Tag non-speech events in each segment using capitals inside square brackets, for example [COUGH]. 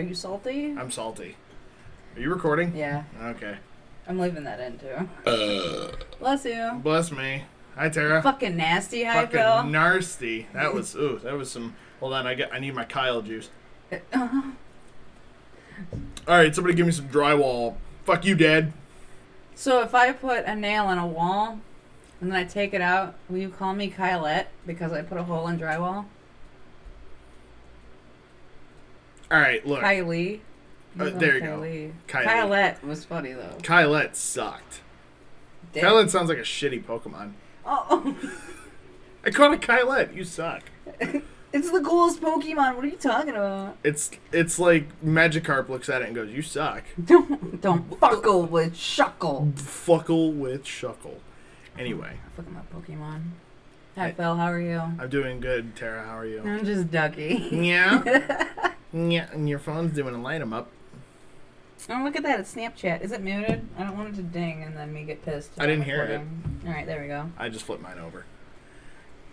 Are you salty? I'm salty. Are you recording? Yeah, Okay. I'm leaving that in too. Uh. Bless you. Bless me. Hi Tara. Fucking nasty, hi Fucking Phil. nasty. That [LAUGHS] was ooh. That was some. Hold on. I get. I need my Kyle juice. [LAUGHS] All right. Somebody give me some drywall. Fuck you, Dad. So if I put a nail in a wall and then I take it out, will you call me Kylette because I put a hole in drywall? All right. Look. Kylie. Uh, You there you go. Kylie. Kylie. Kylette was funny though. Kylette sucked. Dick. Kylette sounds like a shitty Pokemon. Oh, [LAUGHS] I called it Kylette. You suck. [LAUGHS] it's the coolest Pokemon. What are you talking about? It's it's like Magikarp looks at it and goes, "You suck." [LAUGHS] Don't don't fuckle with Shuckle. Fuckle with Shuckle. Anyway, fucking love Pokemon. Hi Phil, how are you? I'm doing good. Tara, how are you? I'm just ducky. Yeah. Yeah. And your phone's doing a light 'em up. Oh, look at that. It's Snapchat. Is it muted? I don't want it to ding and then me get pissed. I didn't hear it. All right, there we go. I just flipped mine over.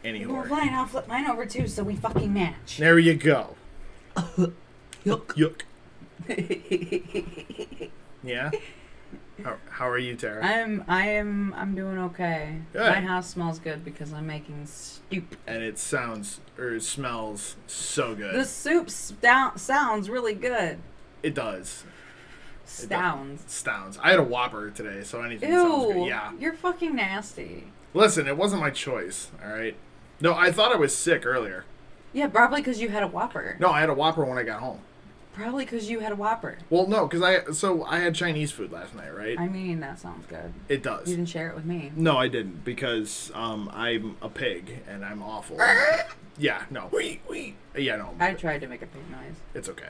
Well, Anywho. fine. I'll flip mine over too, so we fucking match. There you go. [LAUGHS] Yuck. Yuck. [LAUGHS] Yeah. How, how are you, Tara? I'm I am I'm doing okay. Good. My house smells good because I'm making soup. And it sounds or it smells so good. The soup stout sounds really good. it does. Sounds. Sounds. I had a Whopper today, so anything sounds good. Ew. Yeah. You're fucking nasty. Listen, it wasn't my choice. All right. No, I thought I was sick earlier. Yeah, probably because you had a Whopper. No, I had a Whopper when I got home. Probably because you had a Whopper. Well, no, because I so I had Chinese food last night, right? I mean, that sounds good. it does. You didn't share it with me. No, I didn't because um I'm a pig and I'm awful. [LAUGHS] yeah, no. Yeah, no. I tried to make a pig noise. It's okay.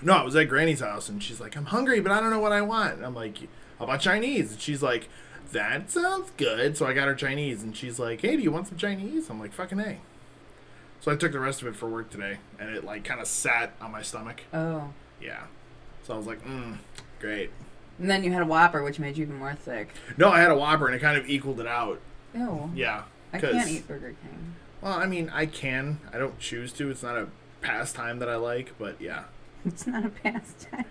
No, I was at Granny's house and she's like, I'm hungry, but I don't know what I want. And I'm like, How about Chinese? And she's like, That sounds good. So I got her Chinese and she's like, Hey, do you want some Chinese? I'm like, Fucking A. So I took the rest of it for work today and it like kind of sat on my stomach. Oh. Yeah. So I was like, mm, great. And then you had a Whopper, which made you even more sick. No, I had a Whopper and it kind of equaled it out. Ew. Yeah. I can't eat Burger King. Well, I mean, I can. I don't choose to. It's not a pastime that I like, but yeah. It's not a pastime.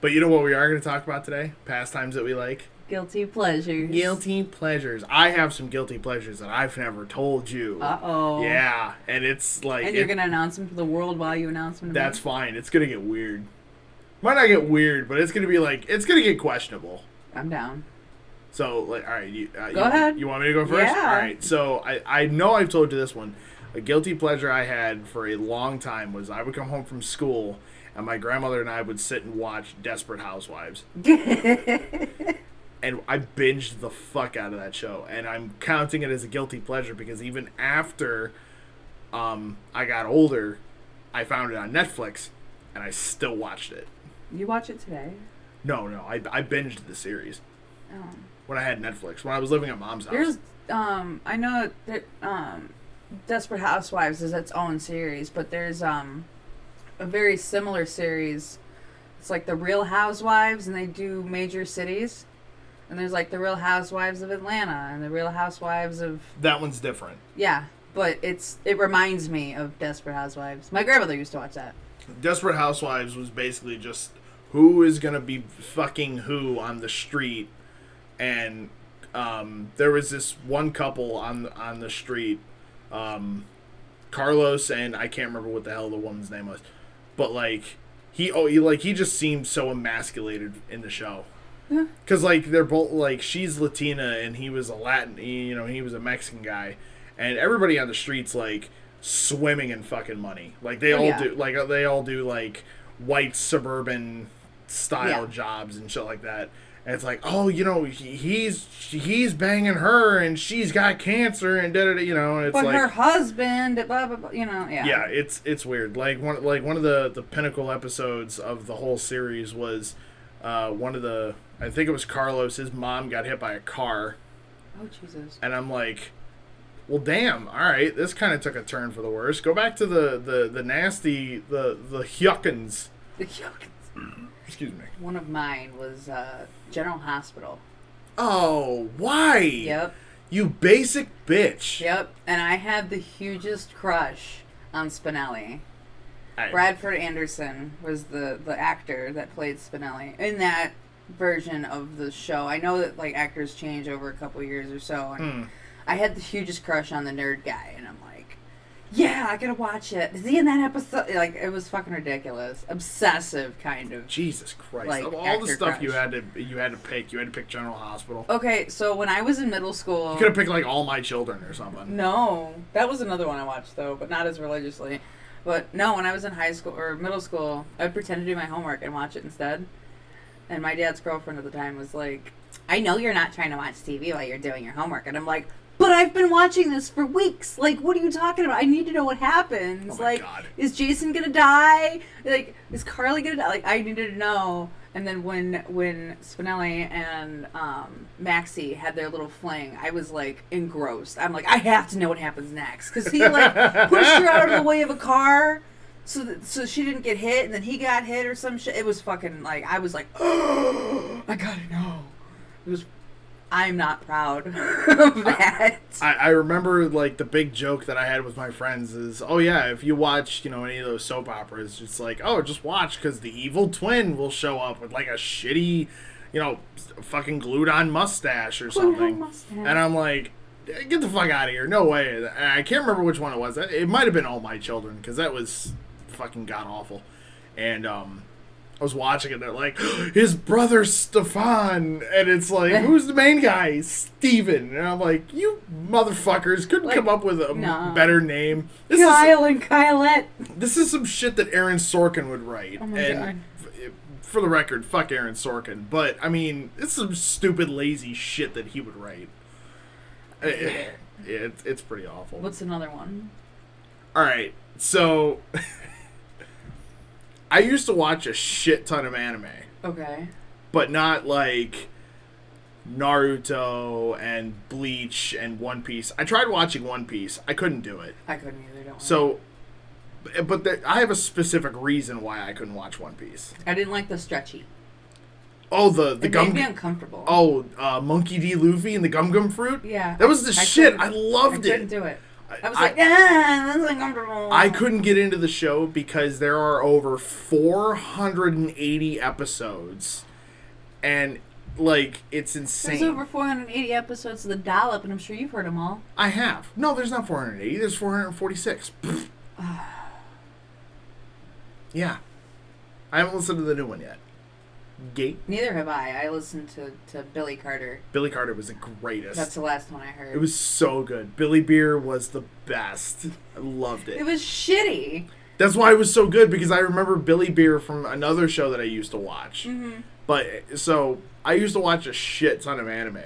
But you know what we are going to talk about today? Pastimes that we like. Guilty pleasures. Guilty pleasures. I have some guilty pleasures that I've never told you. Uh oh. Yeah, and it's like And you're gonna announce them to the world while you announce them to that's me? fine. It's gonna get weird. Might not get weird, but it's gonna be like it's gonna get questionable. I'm down. So like, all right, you, uh, Go you, ahead. You want me to go first? Yeah. All right. So I I know I've told you this one. A guilty pleasure I had for a long time was I would come home from school and my grandmother and I would sit and watch Desperate Housewives. [LAUGHS] and I binged the fuck out of that show, and I'm counting it as a guilty pleasure because even after um, I got older, I found it on Netflix, and I still watched it. you watch it today? No, no, I, I binged the series Oh. when I had Netflix when I was living at mom's house. There's um I know that um Desperate Housewives is its own series, but there's um a very similar series. It's like the Real Housewives and they do major cities. And there's like the Real Housewives of Atlanta and the Real Housewives of that one's different. yeah, but it's it reminds me of Desperate Housewives. My grandmother used to watch that. Desperate Housewives was basically just who is gonna be fucking who on the street, and um, there was this one couple on on the street, um, Carlos and I can't remember what the hell the woman's name was, but like he oh he like he just seemed so emasculated in the show. Yeah. Cause like they're both like she's Latina and he was a Latin, you know, he was a Mexican guy, and everybody on the streets like swimming in fucking money. Like they Oh, all yeah. do, like they all do like white suburban style Yeah. jobs and shit like that. And it's like, oh, you know, he, he's he's banging her and she's got cancer and da da da, you know. And it's But like, her husband, blah blah blah, you know, yeah. yeah, it's it's weird. Like one like one of the the pinnacle episodes of the whole series was uh, one of the I think it was Carlos. His mom got hit by a car, Oh Jesus. and I'm like, well, damn. All right, this kind of took a turn for the worse. Go back to the the the nasty the the yuckins. [CLEARS THROAT] Excuse me. One of mine was uh, General Hospital. Oh, why? Yep. You basic bitch. Yep, and I had the hugest crush on Spinelli. I- Bradford Anderson was the the actor that played Spinelli in that version of the show. I know that like actors change over a couple years or so, and Hmm. I had the hugest crush on the nerd guy, and I'm like, yeah, I gotta watch it. Is he in that episode? Like, it was fucking ridiculous, obsessive kind of. Jesus Christ! Like, of all the stuff you had to you had to pick, you had to pick General Hospital. Okay, so when I was in middle school, You could have picked like All My Children or something. No, that was another one I watched though, but not as religiously. But no, when I was in high school or middle school, I'd pretend to do my homework and watch it instead. And my dad's girlfriend at the time was like, "I know you're not trying to watch TV while you're doing your homework," and I'm like. But I've been watching this for weeks. Like, what are you talking about? I need to know what happens. Oh like, God. is Jason gonna die? Like, is Carly gonna die? Like, I needed to know. And then when when Spinelli and um, Maxie had their little fling, I was like engrossed. I'm like, I have to know what happens next because he like pushed her out of the way of a car, so that so she didn't get hit, and then he got hit or some shit. It was fucking like I was like, oh, [GASPS] I gotta know. It was. I'm not proud [LAUGHS] of that. I, I remember like the big joke that I had with my friends is, oh yeah, if you watch you know any of those soap operas, it's like, oh, just watch because the evil twin will show up with like a shitty, you know, fucking glued on mustache or something, mustache. and I'm like. Eh, get the fuck out of here! No way! I can't remember which one it was. It might have been All My Children because that was fucking god awful. And um, I was watching it. They're like, [GASPS] his brother Stefan, and it's like, [LAUGHS] who's the main guy? Steven. And I'm like, you motherfuckers couldn't Like, come up with a nah. better name. This is Kyle and Kylette. this is some shit that Aaron Sorkin would write. Oh my and God. f- for the record, fuck Aaron Sorkin. But I mean, it's some stupid, lazy shit that he would write. Yeah, it's, it's pretty awful. What's another one? All right, so [LAUGHS] I used to watch a shit ton of anime, Okay. but not like Naruto and Bleach and One Piece. I tried watching One Piece. I couldn't do it. I couldn't either. Don't. So, but the, I have a specific reason why I couldn't watch One Piece. I didn't like the stretchy. Oh, the the It gum. made me uncomfortable. Oh, uh, Monkey D. Luffy and the Gum Gum Fruit. yeah. That was the I shit. I loved I couldn't it. do it. I was I- like, ah, that's uncomfortable. I couldn't get into the show because there are over 480 episodes, and like it's insane. There's over 480 episodes of the dollop, and I'm sure you've heard them all. I have no. There's not 480. There's 446. [SIGHS] [SIGHS] Yeah, I haven't listened to the new one yet. Gate Neither have I. I listened to, to Billy Carter. Billy Carter was the greatest. That's the last one I heard. it was so good. Billy Beer was the best. I loved It it. was shitty. That's why it was so good because I remember Billy Beer from another show that I used to watch. Mm-hmm. But so I used to watch a shit ton of anime,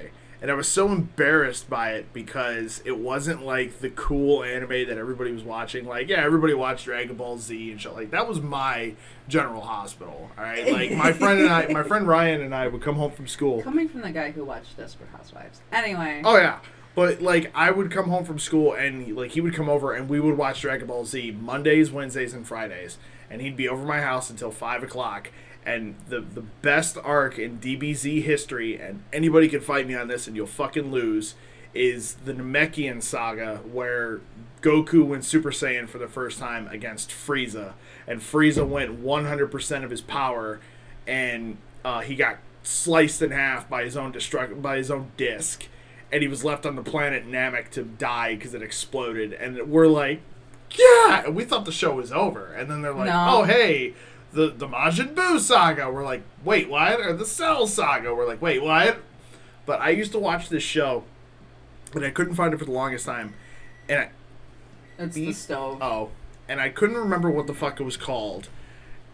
and I was so embarrassed by it because it wasn't like the cool anime that everybody was watching. Like, yeah, everybody watched Dragon Ball Z and shit. Like that was my General Hospital. All right, [LAUGHS] like my friend and I, my friend Ryan and I would come home from school. Coming from the guy who watched Desperate Housewives. Anyway. Oh yeah. But like I would come home from school and like he would come over and we would watch Dragon Ball Z Mondays, Wednesdays, and Fridays, and he'd be over my house until five o'clock. And the the best arc in DBZ history, and anybody can fight me on this, and you'll fucking lose, is the Namekian saga where Goku went Super Saiyan for the first time against Frieza, and Frieza went 100% of his power, and uh, he got sliced in half by his own destruct by his own disc, and he was left on the planet Namek to die because it exploded. And we're like, yeah, and we thought the show was over, and then they're like, No. oh hey, the the Majin Buu saga. We're like, wait, what? Or the Cell saga. We're like, wait, what? But I used to watch this show, and I couldn't find it for the longest time, and I, It's the stove. Oh, and I couldn't remember what the fuck it was called.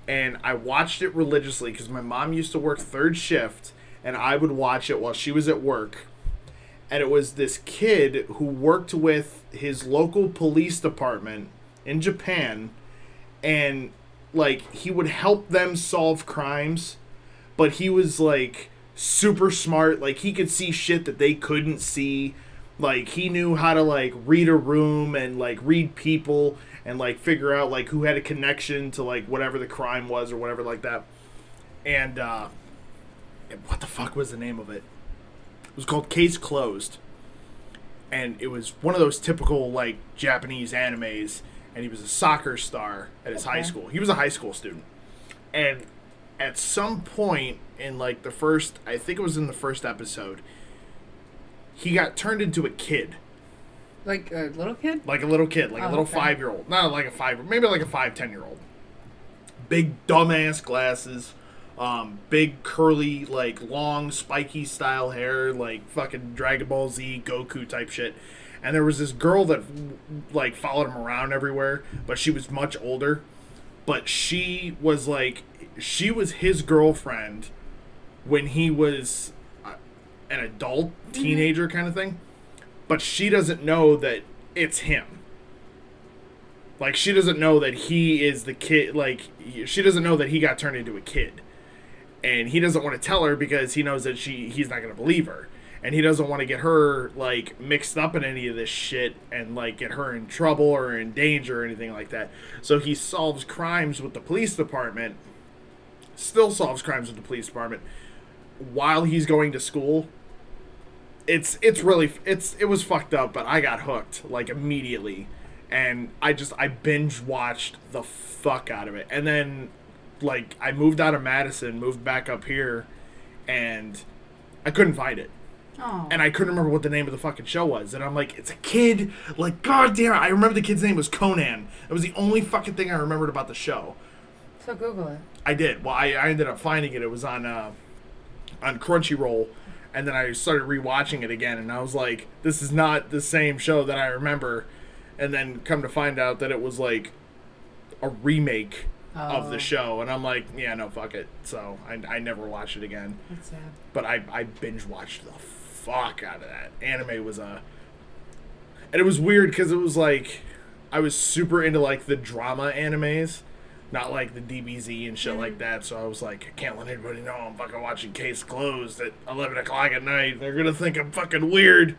And I watched it religiously because my mom used to work third shift, and I would watch it while she was at work. And it was this kid who worked with his local police department in Japan, and like he would help them solve crimes, but he was like super smart. Like he could see shit that they couldn't see like he knew how to like read a room and like read people and like figure out like who had a connection to like whatever the crime was or whatever like that. And uh what the fuck was the name of it? It was called case closed. And it was one of those typical like japanese animes. And he was a soccer star at his high school. He was a high school student, and at some point in like the first, I think it was in the first episode, he got turned into a kid, Like a little kid? like a little kid, like a Oh, little okay. five year old, not like a five, maybe like a five ten year old. Big dumbass glasses, um, big curly, like long spiky style hair, like fucking Dragon Ball Z Goku type shit. And there was this girl that like followed him around everywhere, but she was much older. But she was like, she was his girlfriend when he was an adult mm-hmm. teenager kind of thing. But she doesn't know that it's him. Like she doesn't know that he is the kid. Like she doesn't know that he got turned into a kid, and he doesn't want to tell her because he knows that she he's not going to believe her, and he doesn't want to get her like mixed up in any of this shit and like get her in trouble or in danger or anything like that. So he solves crimes with the police department. Still solves crimes with the police department while he's going to school it's it's really it's it was fucked up but i got hooked like immediately and i just i binge watched the fuck out of it and then like i moved out of madison moved back up here and i couldn't find it Oh. and i couldn't remember what the name of the fucking show was and i'm like it's a kid like god damn it i remember the kid's name was conan it was the only fucking thing i remembered about the show so Google it. I did. Well, I, I ended up finding it. It was on uh, on Crunchyroll, and then I started rewatching it again, and I was like, "This is not the same show that I remember." And then come to find out that it was like a remake of Oh. the show, and I'm like, "Yeah, no, fuck it." So I, I never watched it again. That's sad. But I I binge watched the fuck out of that. Anime was a, and it was weird because it was like, I was super into like the drama animes not like the DBZ and shit like that. So I was like, I can't let anybody know I'm fucking watching Case Closed at 11 o'clock at night. They're gonna think I'm fucking weird,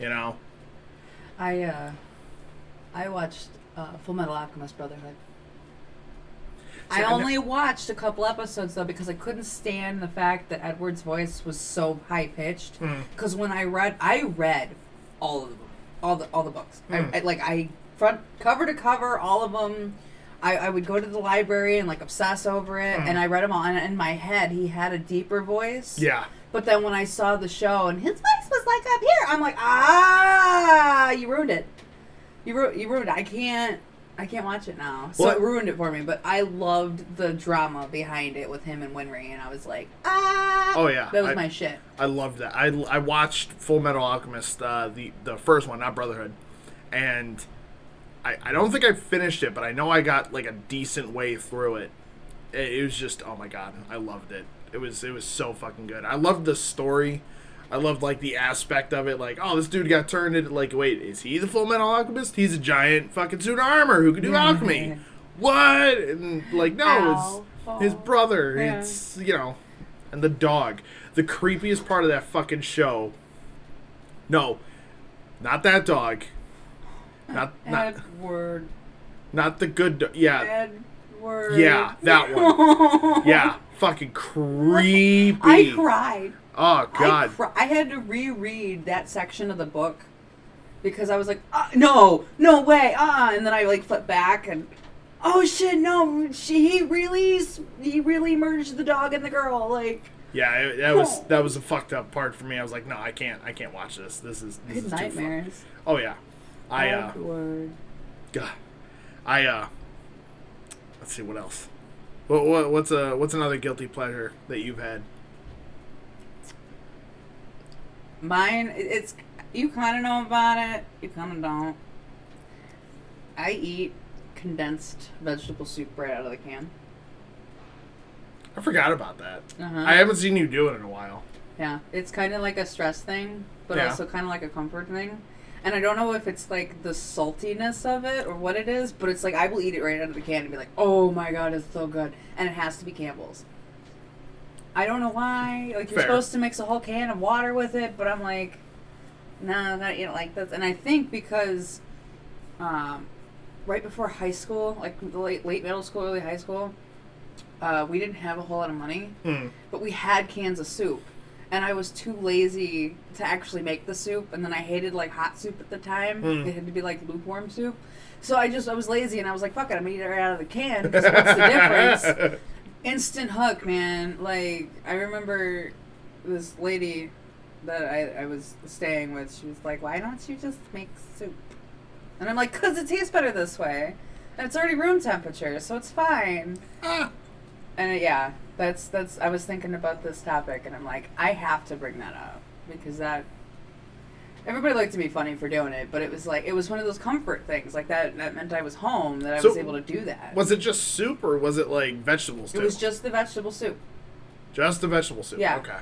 you know. I uh, I watched uh, Full Metal Alchemist Brotherhood. See, I only watched a couple episodes though because I couldn't stand the fact that Edward's voice was so high pitched. Mm. Because when I read, I read all of them, all the all the books. Mm. I, I like I front cover to cover all of them. I, I would go to the library and like obsess over it, and I read them all. And in my head, he had a deeper voice. Yeah, But then when I saw the show and his voice was like up here, I'm like, ah, you ruined it. You ru- you ruined it. I can't I can't watch it now. So Well- it ruined it for me. But I loved the drama behind it with him and Winry, and I was like, ah. Oh, yeah. that was I- my shit. I loved that. I, I watched Full Metal Alchemist, uh, the the first one, not Brotherhood, and I I don't think I finished it, but I know I got like a decent way through it. It, it was just oh my god, I loved it. It was it was so fucking good. I loved the story. I loved like the aspect of it, like oh this dude got turned into like wait is he the Full Metal Alchemist? He's a giant fucking suit of armor who can do alchemy. What? And like no, it's his oh. brother. Yeah. It's you know, and the dog. The creepiest part of that fucking show. No, not that dog. Not not Edward. not the good. Do- yeah, Edward. yeah, that one. [LAUGHS] Yeah, fucking creepy. I cried. Oh I, god. cri- I had to reread that section of the book because I was like, uh, no, no way, uh, and then I like flipped back and, oh shit, no, she he really he really merged the dog and the girl, like Yeah, it, that was that was a fucked up part for me. I was like, no, I can't, I can't watch this. This is this is nightmares. Oh yeah, I uh, Edward. God, I uh, let's see what else. What, what what's a what's another guilty pleasure that you've had? Mine, it's you kind of know about it, you kind of don't. I eat condensed vegetable soup right out of the can. I forgot about that. Uh-huh. I haven't seen you do it in a while. Yeah, it's kind of like a stress thing, but Yeah. also kind of like a comfort thing. And I don't know if it's like the saltiness of it or what it is, but it's like I will eat it right out of the can and be like, "Oh my god, it's so good!" And it has to be Campbell's. I don't know why. Like you're Fair. supposed to mix a whole can of water with it, but I'm like, no, not you know like this. And I think because, um, right before high school, like the late late middle school, early high school, uh, we didn't have a whole lot of money Hmm. but we had cans of soup. And I was too lazy to actually make the soup. And then I hated like hot soup at the time. Mm. It had to be like lukewarm soup. So I just I was lazy and I was like, fuck it, I'm gonna eat it right out of the can. what's the difference? [LAUGHS] Instant hook, man. Like I remember this lady that I, I was staying with. She was like, "Why don't you just make soup?" And I'm like, "Cause it tastes better this way, and it's already room temperature, so it's fine." Ah, And uh, yeah, that's that's. I was thinking about this topic, and I'm like, I have to bring that up because that. Everybody liked to be funny for doing it, but it was like it was one of those comfort things. Like that that meant I was home, that I So, was able to do that. was it just soup or was it like vegetables too? it was just the vegetable soup. Just the vegetable soup. Yeah. Okay.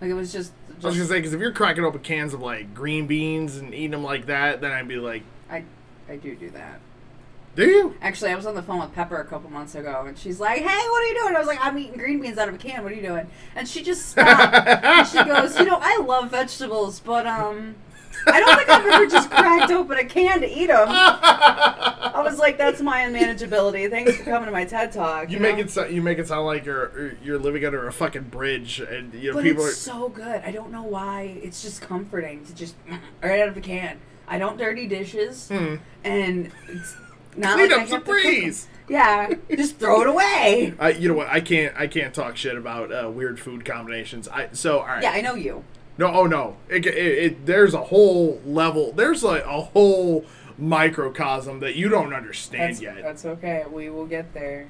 Like it was just. I was just gonna say because if you're cracking open cans of like green beans and eating them like that, then I'd be like, I, I do do that. "Do you?" Actually, I was on the phone with Pepper a couple months ago, and she's like, "Hey, what are you doing?" I was like, "I'm eating green beans out of a can. What are you doing?" And she just stopped. and she [LAUGHS] goes, "You know, I love vegetables, but um, I don't think I've ever just cracked open a can to eat them." [LAUGHS] I was like, "That's my unmanageability. Thanks for coming to my TED talk." You know? make it so, you make it sound like you're you're living under a fucking bridge, and you know But people it's are. so good. I don't know why. It's just comforting to just [CLEARS THROAT] right out of a can. I don't dirty dishes, Hmm. and it's not Clean like I up to breeze. Yeah, just throw it away. [LAUGHS] I, you know what? I can't. I can't talk shit about uh, weird food combinations. I so all right. Yeah, I know you. No, oh no. It, it, it there's a whole level. There's like a whole microcosm that you don't understand That's, yet. that's okay. We will get there.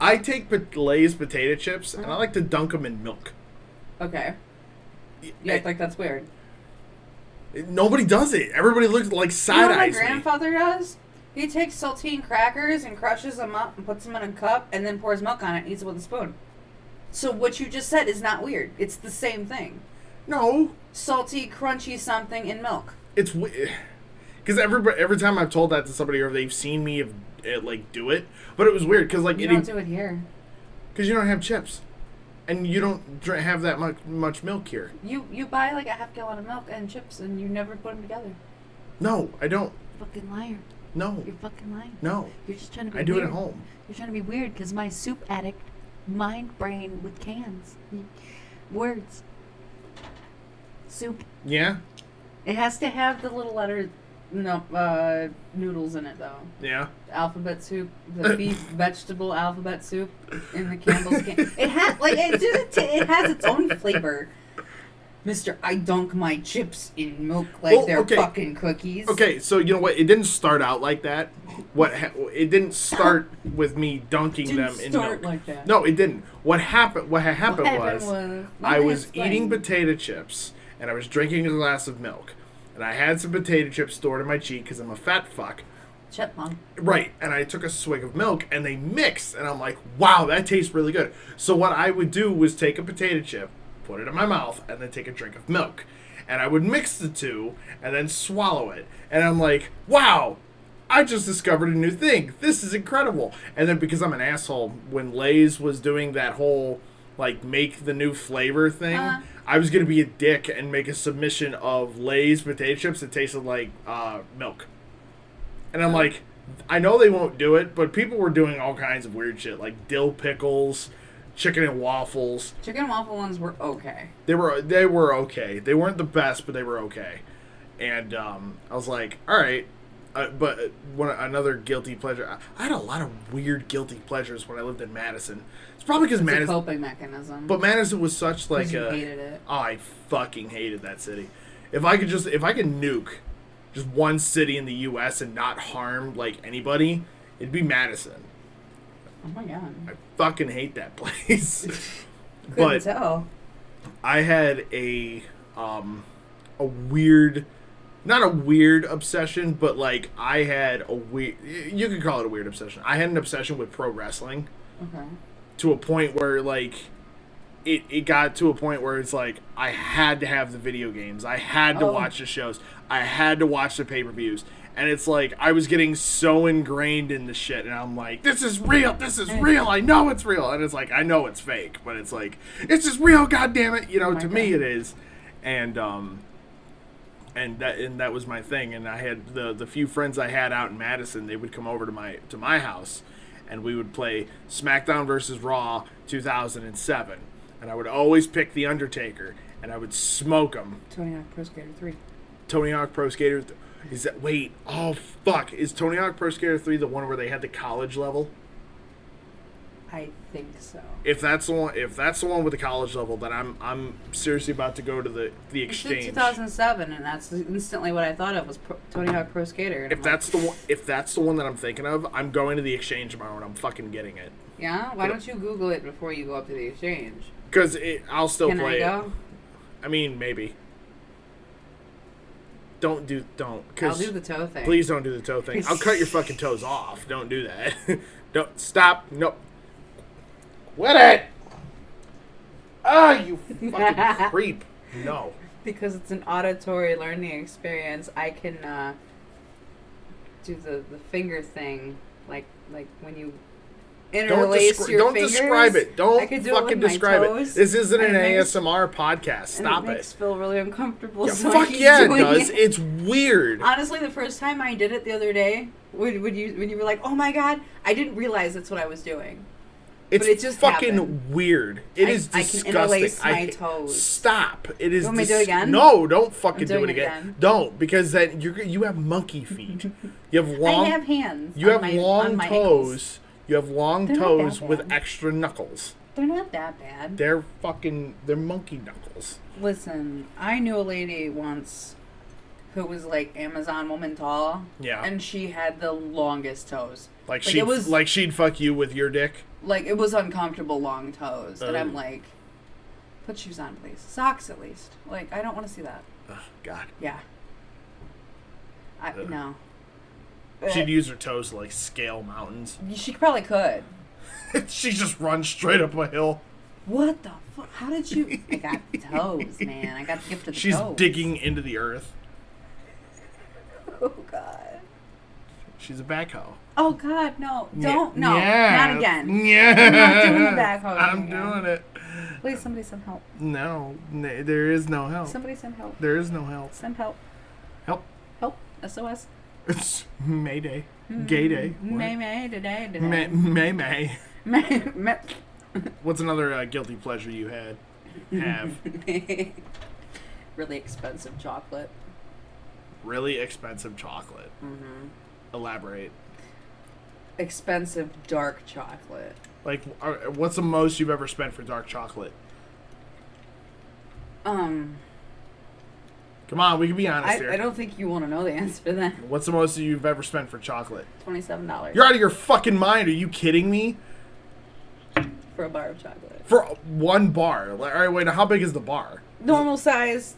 I take Lay's potato chips and I Uh-huh. like to dunk them in milk. Okay. You Eh, act like that's weird. Nobody does it. Everybody looks like You know side what my eyes me. grandfather does? He takes saltine crackers and crushes them up and puts them in a cup and then pours milk on it and eats it with a spoon. So what you just said is not weird. It's the same thing. No, Salty, crunchy something in milk. it's weird. [SIGHS] because every every time I've told that to somebody or they've seen me of it, like do it, but it was weird because like You don't do it here. because you don't have chips, and you don't dr- have that much much milk here. You you buy like a half gallon of milk and chips and you never put them together. No, I don't. fucking liar. No, You're fucking lying. no, You're just trying to be I do weird. it at home. You're trying to be weird because my soup addict mind brain with cans. Words. Soup. Yeah, It has to have the little letter no uh noodles in it though. yeah. alphabet soup, the [LAUGHS] beef vegetable alphabet soup in the Campbell's can. It has like it, it, it has its own flavor. Mister, I dunk my chips in milk like Well, they're okay. fucking cookies. Okay, so you know what? It didn't start out like that. What ha- it didn't start [LAUGHS] with me dunking Didn't them in milk. like that. No, it didn't. What happened? What happened What happened was, was- I was explain. eating potato chips and I was drinking a glass of milk, and I had some potato chips stored in my cheek because I'm a fat fuck. chipmunk. Right, and I took a swig of milk and they mixed, and I'm like, wow, that tastes really good. So what I would do was take a potato chip, put it in my mouth, and then take a drink of milk. And I would mix the two and then swallow it. And I'm like, wow, I just discovered a new thing. This is incredible. And then because I'm an asshole, when Lay's was doing that whole like make the new flavor thing, Uh. I was gonna be a dick and make a submission of Lay's potato chips that tasted like uh, milk. And I'm like, I know they won't do it, but people were doing all kinds of weird shit, like dill pickles, chicken and waffles. Chicken and waffle ones were okay. They were they were okay. They weren't the best, but they were okay. And um, I was like, all right. Uh, but uh, one another guilty pleasure. I, I had a lot of weird guilty pleasures when I lived in Madison. It's probably because It's a Madison, coping mechanism. but Madison was such like you a. hated it. Oh, I fucking hated that city. If I could just, if I could nuke just one city in the U.S. and not harm like anybody, it'd be Madison. Oh my god. I fucking hate that [LAUGHS] place. [LAUGHS] But tell. I had a um a weird not a weird obsession, but like I had a weird you could call it a weird obsession. I had an obsession with pro wrestling Okay. to a point where like it, it got to a point where it's like I had to have the video games. I had to Oh. watch the shows. I had to watch the pay-per-views. And it's like I was getting so ingrained in the shit and I'm like, this is real, this is real, I know it's real. And it's like I know it's fake, but it's like it's just real, god damn it. You know, Oh to me it is. And um and that and that was my thing and I had the the few friends I had out in Madison, they would come over to my to my house and we would play SmackDown versus Raw 2007. And I would always pick The Undertaker. and I would smoke them. Tony Hawk Pro Skater 3. Tony Hawk Pro Skater. th- Is that wait? Oh fuck! Is Tony Hawk Pro Skater three the one where they had the college level? I think so. If that's the one, if that's the one with the college level, then I'm I'm seriously about to go to the the It's exchange. 2007, and that's instantly what I thought of was Pro- Tony Hawk Pro Skater. If I'm that's like, the one, if that's the one that I'm thinking of, I'm going to the exchange tomorrow and I'm fucking getting it yeah, why don't you Google it before you go up to the exchange? because I'll still Can play I it. go? I mean, maybe. Don't do don't I'll do the toe thing. please don't do the toe thing. I'll cut your [LAUGHS] fucking toes off. Don't do that. [LAUGHS] don't stop. No. Quit it. Ah, you fucking [LAUGHS] creep. No. because it's an auditory learning experience. I can uh, do the, the finger thing, like like when you Don't, interlace descri- your don't fingers. describe it. Don't do fucking my describe toes, it. This isn't an it makes- ASMR podcast. Stop it it. makes Phil really uncomfortable. Yeah, so fuck yeah, it does. It. It's weird. Honestly, the first time I did it the other day, when, when you when you were like, "Oh my god," I didn't realize that's what I was doing. It's it just fucking happened. weird. It I- is I can disgusting. interlace my toes. Stop. It is. You want me to do it again? No, don't fucking do it it again. again. Don't because then you you have monkey feet. [LAUGHS] You have long. I have hands. you on have my, long toes. You have long They're not that toes with bad. extra knuckles. They're not that bad. They're fucking. They're monkey knuckles. Listen, I knew a lady once who was like Amazon woman tall. Yeah. And she had the longest toes. Like, she it was- like she'd fuck you with your dick. Like it was uncomfortable long toes. And Oh. I'm like, put shoes on, please. Socks at least. Like I don't want to see that. Ugh, God. Yeah. I no. She'd use her toes to like scale mountains. she probably could. [LAUGHS] she just runs straight up a hill. What the fuck? How did you? I got toes, man. I got the gift of the She's toes. digging into the earth. [LAUGHS] Oh god. She's a backhoe. Oh god, no! Don't no, Yeah. not again. Yeah. I'm not doing the backhoe [LAUGHS] I'm again. doing it. Please, somebody send help. No, n- there is no help. Somebody send help. There is no help. Send help. Help. Help. SOS. It's Mayday. Gay Day. What? May May today today. May May. May. [LAUGHS] May. May. [LAUGHS] What's another uh, guilty pleasure you had? Have [LAUGHS] really expensive chocolate. really expensive chocolate. Mm-hmm. Elaborate. Expensive dark chocolate. Like, uh, what's the most you've ever spent for dark chocolate? Um, Come on, we can be honest I, here. I don't think you want to know the answer to that. What's the most you've ever spent for chocolate? Twenty-seven dollars You're out of your fucking mind. Are you kidding me? for a bar of chocolate. For one bar. Like, all right, wait. Now, how big is the bar? Normal size.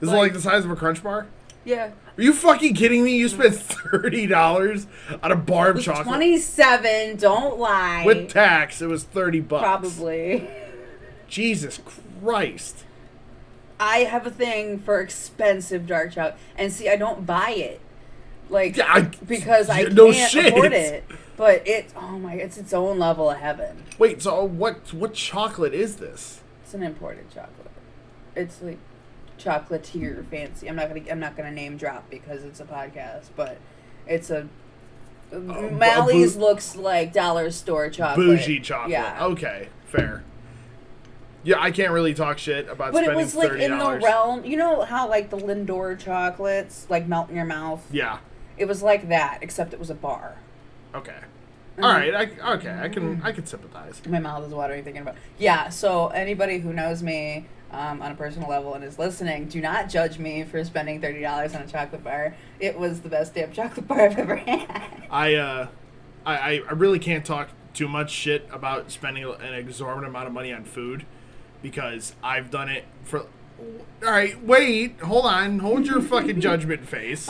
Is it Like- like the size of a Crunch bar? Yeah. Are you fucking kidding me? You spent [LAUGHS] thirty dollars on a bar It of was chocolate twenty-seven. Don't lie. with tax. It was thirty bucks. Probably. Jesus Christ. I have a thing for expensive dark chocolate, and see, I don't buy it, like Yeah, I- because I [LAUGHS] yeah, can't shit. afford it. But it, oh my, it's its own level of heaven. Wait. So what? What chocolate is this? It's an imported chocolate. It's like chocolatier fancy. I'm not gonna, I'm not gonna name drop because it's a podcast, but it's a. bu- Malley's looks like dollar store chocolate. Bougie chocolate. Yeah. Okay. Fair. Yeah, I can't really talk shit about But it was like in the realm, you know how like the Lindor chocolates like melt in your mouth. Yeah. It was like that, except it was a bar. Okay. Mm-hmm. All right. I, okay. I can. I can sympathize. My mouth is watering thinking about. Yeah. So anybody who knows me um, on a personal level and is listening, do not judge me for spending thirty dollars on a chocolate bar. It was the best damn chocolate bar I've ever had. I uh, I I really can't talk too much shit about spending an exorbitant amount of money on food because I've done it for. All right, wait, hold on, hold your fucking judgment face.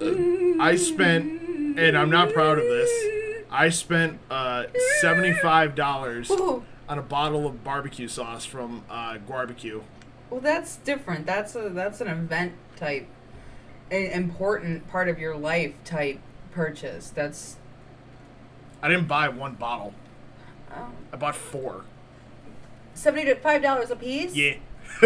I spent, and I'm not proud of this. I spent uh, seventy-five dollars on a bottle of barbecue sauce from uh, Barbecue. Well, that's different. That's a that's an event type, an important part of your life type purchase. That's I didn't buy one bottle. um, I bought four. Seventy to five dollars a piece. Yeah. [LAUGHS]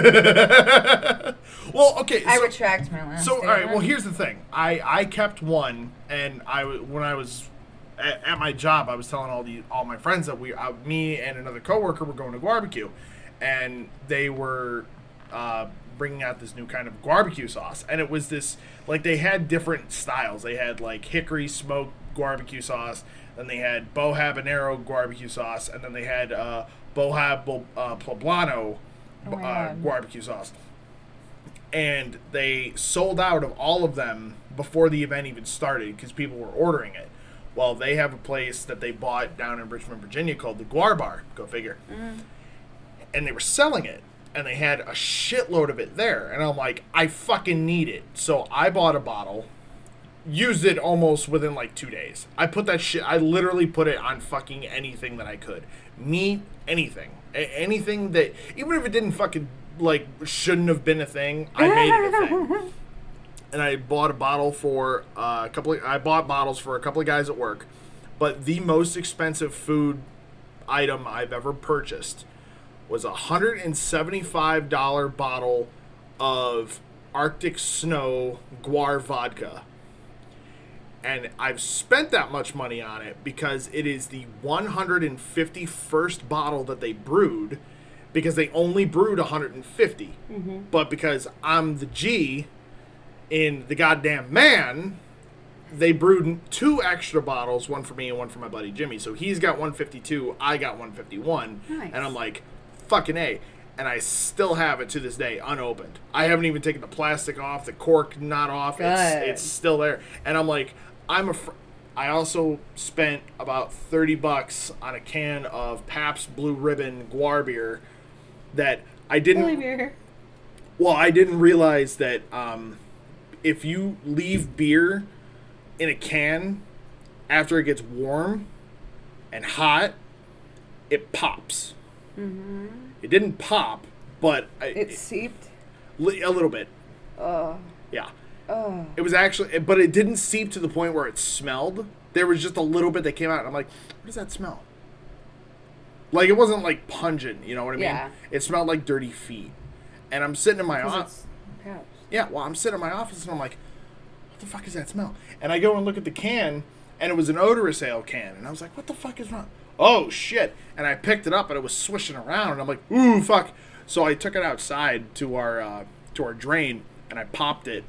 well, okay. I retract my last. So all right, well here's the thing. I I kept one, and I w- when I was at, at my job, I was telling all the all my friends that we, uh, me and another coworker were going to barbecue, and they were uh, bringing out this new kind of barbecue sauce, and it was this like they had different styles. They had like hickory smoked barbecue sauce, then they had bow habanero barbecue sauce, and then they had uh, bohab uh, poblano Oh uh, barbecue sauce and they sold out of all of them before the event even started because people were ordering it. Well, they have a place that they bought down in Richmond, Virginia called the GWAR Bar. Go figure. And they were selling it, and they had a shitload of it there. And I'm like, I fucking need it. So I bought a bottle, used it almost within like two days. I put that shit. I literally put it on fucking anything that I could, meat, anything, A- anything that even if it didn't fucking like shouldn't have been a thing. I made it a thing [LAUGHS] and I bought a bottle for uh, a couple. Of, I bought bottles for a couple of guys at work, but the most expensive food item I've ever purchased was a hundred and seventy-five dollar bottle of Arctic Snow GWAR vodka. And I've spent that much money on it because it is the 151st bottle that they brewed because they only brewed 150. Mm-hmm. But because I'm the G, in the goddamn man, they brewed two extra bottles, one for me and one for my buddy Jimmy. So he's got 152, I got 151, Nice. and I'm like, fucking a. And I still have it to this day unopened. I haven't even taken the plastic off, the cork not off. Good. It's it's still there, and I'm like, I'm a. Fr- I also spent about 30 bucks on a can of Pabst Blue Ribbon GWAR beer that I didn't. Well, I didn't realize that um, if you leave beer in a can after it gets warm and hot, it pops. Mm-hmm. It didn't pop, but I, It seeped. li- a little bit. Oh. Yeah. Oh. It was actually, but it didn't seep to the point where it smelled. There was just a little bit that came out, and I'm like, what does that smell? Like it wasn't like pungent, you know what I mean? Yeah. It smelled like dirty feet. And I'm sitting in my office. Yeah, well, I'm sitting in my office and I'm like, what the fuck is that smell? And I go and look at the can, and it was an odorous ale can, and I was like, what the fuck is wrong? Oh shit! And I picked it up, and it was swishing around, and I'm like, ooh fuck! So I took it outside to our uh, to our drain, and I popped it,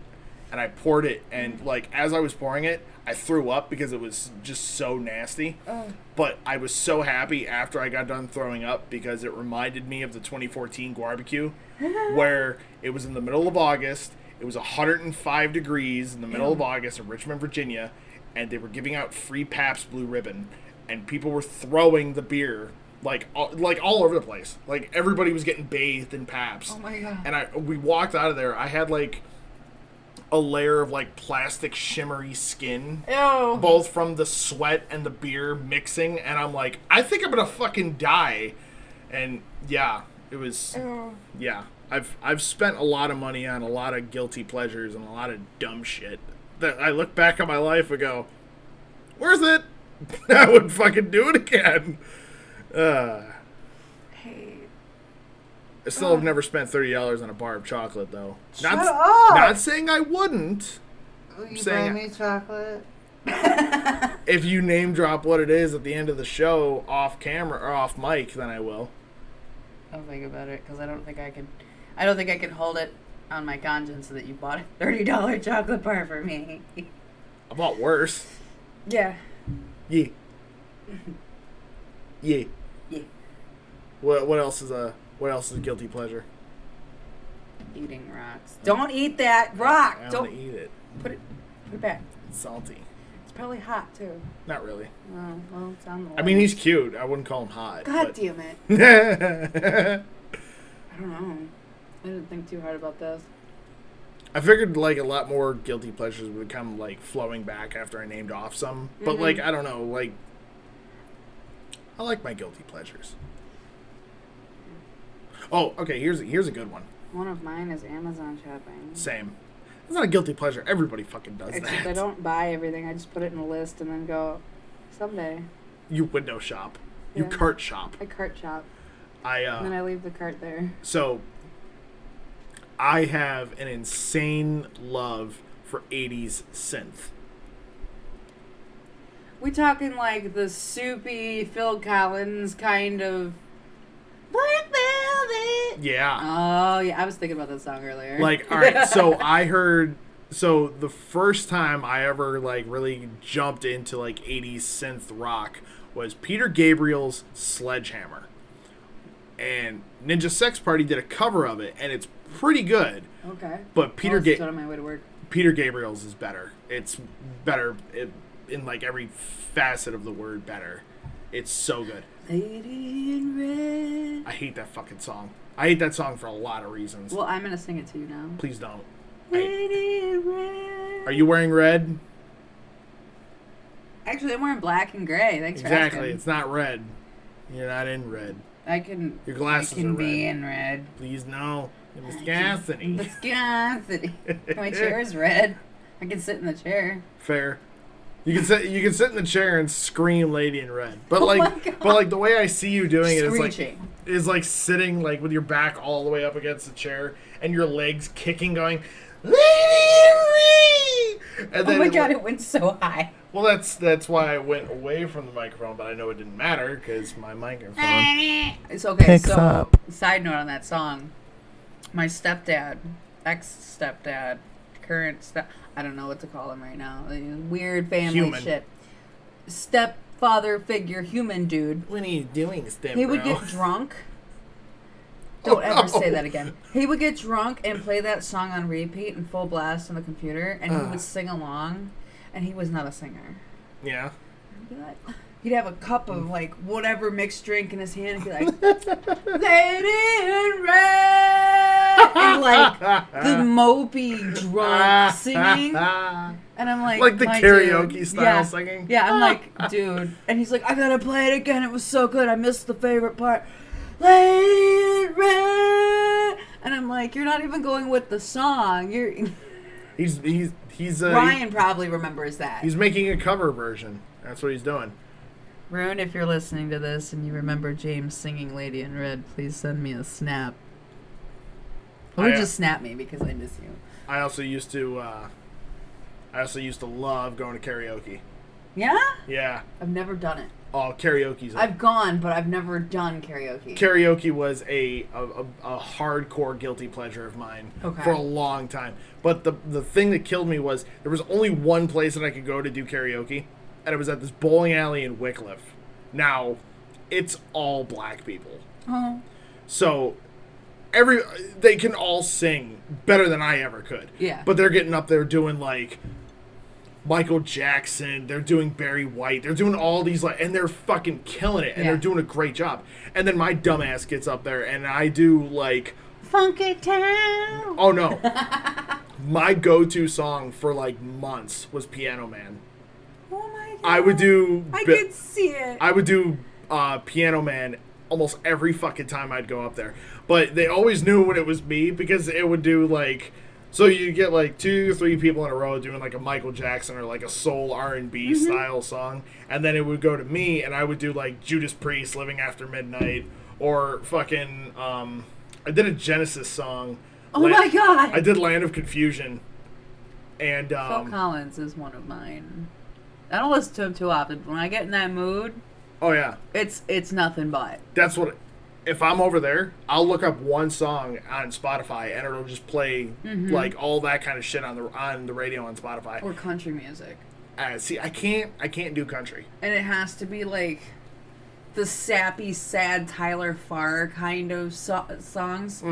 and I poured it, and like as I was pouring it, I threw up because it was just so nasty. Oh. But I was so happy after I got done throwing up because it reminded me of the 2014 barbecue, [LAUGHS] where it was in the middle of August. It was 105 degrees in the middle of August in Richmond, Virginia, and they were giving out free Pabst Blue Ribbon, and people were throwing the beer like all, like all over the place. Like everybody was getting bathed in Pabst. Oh my God. And I we walked out of there. I had like a layer of like plastic shimmery skin Ew. both from the sweat and the beer mixing and i'm like i think i'm gonna fucking die and yeah it was Ew. yeah i've i've spent a lot of money on a lot of guilty pleasures and a lot of dumb shit that i look back on my life and go worth it [LAUGHS] i would fucking do it again uh. I still have never spent $30 on a bar of chocolate though Shut not, up! not saying i wouldn't Will you saying- buy me chocolate? [LAUGHS] if you name drop what it is at the end of the show off camera or off mic, then I will. I'll think about it because I don't think I can. I don't think I can hold it on my conscience that you bought a [LAUGHS] thirty dollar chocolate bar for me. I bought worse. yeah. Yeah. [LAUGHS] Yeah. Yeah. What what else is a what else is a guilty pleasure? Eating rocks. Don't eat that rock. I Don't to eat it. put it. Put it back. It's salty. It's probably hot too. Not really. Oh well, it's on the. I mean, he's cute. I wouldn't call him hot. God but- damn it! [LAUGHS] I don't know. I didn't think too hard about this. I figured like a lot more guilty pleasures would come like flowing back after I named off some. But Mhm. like I don't know, like I like my guilty pleasures. Oh, okay, here's a, here's a good one. One of mine is Amazon shopping. Same. It's not a guilty pleasure. Everybody fucking does Except that. I don't buy everything. I just put it in a list and then go. Someday You window shop. You cart shop. I cart shop I and then uh I leave the cart there. so I have an insane love for 80s synth. We talking like the soupy Phil Collins kind of. Yeah. Oh yeah, I was thinking about that song earlier. Like, all right, so [LAUGHS] I heard. So the first time I ever like really jumped into like 80s synth rock was Peter Gabriel's Sledgehammer. And Ninja Sex Party did a cover of it, and it's pretty good. okay. But Peter I'll Ga- listen to it on my way to work. Peter Gabriel's is better. It's better in, in like every facet of the word. Better. It's so good. Lady in red. I hate that fucking song. I hate that song for a lot of reasons. Well, I'm gonna sing it to you now. Please don't. I- Lady in red. are you wearing red? Actually, I'm wearing black and gray. Thanks for Exactly. asking. It's not red. You're not in red. I can. Your glasses I can are be red. in red. Please no. Viscosity. Viscosity. [LAUGHS] My chair is red. I can sit in the chair. Fair. You can sit. You can sit in the chair and scream "Lady in Red," but [LAUGHS] Oh like, my God. but like the way I see you doing it is like Screeching. Is like sitting like with your back all the way up against the chair and your legs kicking, going "Lady in Red," and Oh then my it, god, like- it went so high. Well, that's that's why I went away from the microphone, but I know it didn't matter because my microphone. [LAUGHS] It's okay. Picks so, up. side note on that song, my stepdad, ex stepdad, current step, I don't know what to call him right now. Weird family Human. shit. Stepfather figure, human dude. What are you doing, Step He would get drunk. [LAUGHS] Oh, Don't ever say that again. He would get drunk and play that song on repeat and full blast on the computer, and he would sing along, and he was not a singer. Yeah. He'd be like- He'd have a cup of mm. like whatever mixed drink in his hand and be like, [LAUGHS] Lady in Red! And like the [LAUGHS] mopey drunk singing. And I'm like, Like the karaoke dude." style yeah. singing? Yeah, I'm like, dude. And he's like, I gotta play it again. It was so good. I missed the favorite part. Lady in Red! And I'm like, you're not even going with the song. You're [LAUGHS] He's he's he's uh, Ryan probably remembers that. he's making a cover version. That's what he's doing. Rune, if you're listening to this and you remember James singing Lady in Red, please send me a snap. Or I, uh, just snap me because I miss you. I also used to uh, I also used to love going to karaoke. Yeah? Yeah. I've never done it. Oh, karaoke's I've gone, but I've never done karaoke. karaoke was a, a, a, a hardcore guilty pleasure of mine Okay. for a long time. But the the thing that killed me was there was only one place that I could go to do karaoke, and it was at this bowling alley in Wickliffe. Now, it's all black people, oh. so every they can all sing better than I ever could. Yeah. But they're getting up there doing like Michael Jackson, they're doing Barry White, they're doing all these like and they're fucking killing it and Yeah. they're doing a great job. And then my dumbass gets up there and I do like Funky Town! oh no. [LAUGHS] my go-to song for like months was Piano Man. Oh my god. I would do I bi- could see it. I would do uh, Piano Man almost every fucking time I'd go up there. But they always knew when it was me because it would do like so you get like two, three people in a row doing like a Michael Jackson or like a soul R and B Mm-hmm. style song, and then it would go to me, and I would do like Judas Priest, "Living After Midnight," or fucking um, I did a Genesis song. oh my god. I did "Land of Confusion," and Phil um, Collins is one of mine. I don't listen to him too often, but when I get in that mood, oh yeah, it's it's nothing but. that's what if i'm over there i'll look up one song on spotify and it'll just play Mm-hmm. like all that kind of shit on the on the radio on spotify. Or country music. uh, see i can't i can't do country. And it has to be like the sappy, sad Tyler Farr kind of so- songs.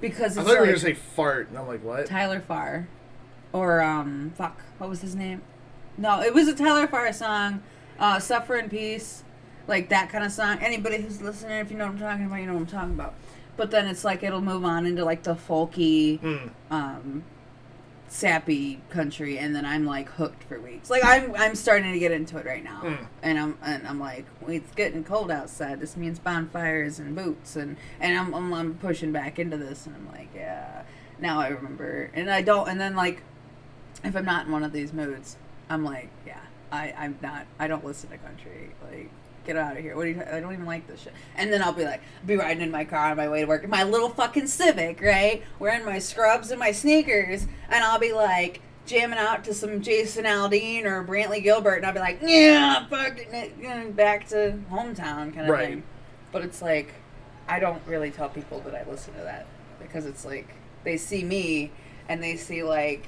Because i it's thought you were like gonna say fart and i'm like what? Tyler Farr. Or um fuck what was his name? No, it was a Tyler Farr song, uh, "Suffer in Peace," like that kind of song. Anybody who's listening, if you know what I'm talking about, you know what I'm talking about. But then it's like it'll move on into like the folky, Mm. um, sappy country, and then I'm like hooked for weeks. Like I'm I'm starting to get into it right now, Mm. and I'm and I'm like it's getting cold outside. This means bonfires and boots, and and I'm, I'm I'm pushing back into this, and I'm like yeah. Now I remember, and I don't, and then like if I'm not in one of these moods, I'm like yeah. I, I'm not. I don't listen to country. Like, get out of here. What are you? I don't even like this shit. And then I'll be like, be riding in my car on my way to work, in my little fucking Civic, right? Wearing my scrubs and my sneakers, and I'll be like, jamming out to some Jason Aldean or Brantley Gilbert, and I'll be like, yeah, fucking it, back to hometown kind of Right. thing. But it's like, I don't really tell people that I listen to that because it's like they see me and they see like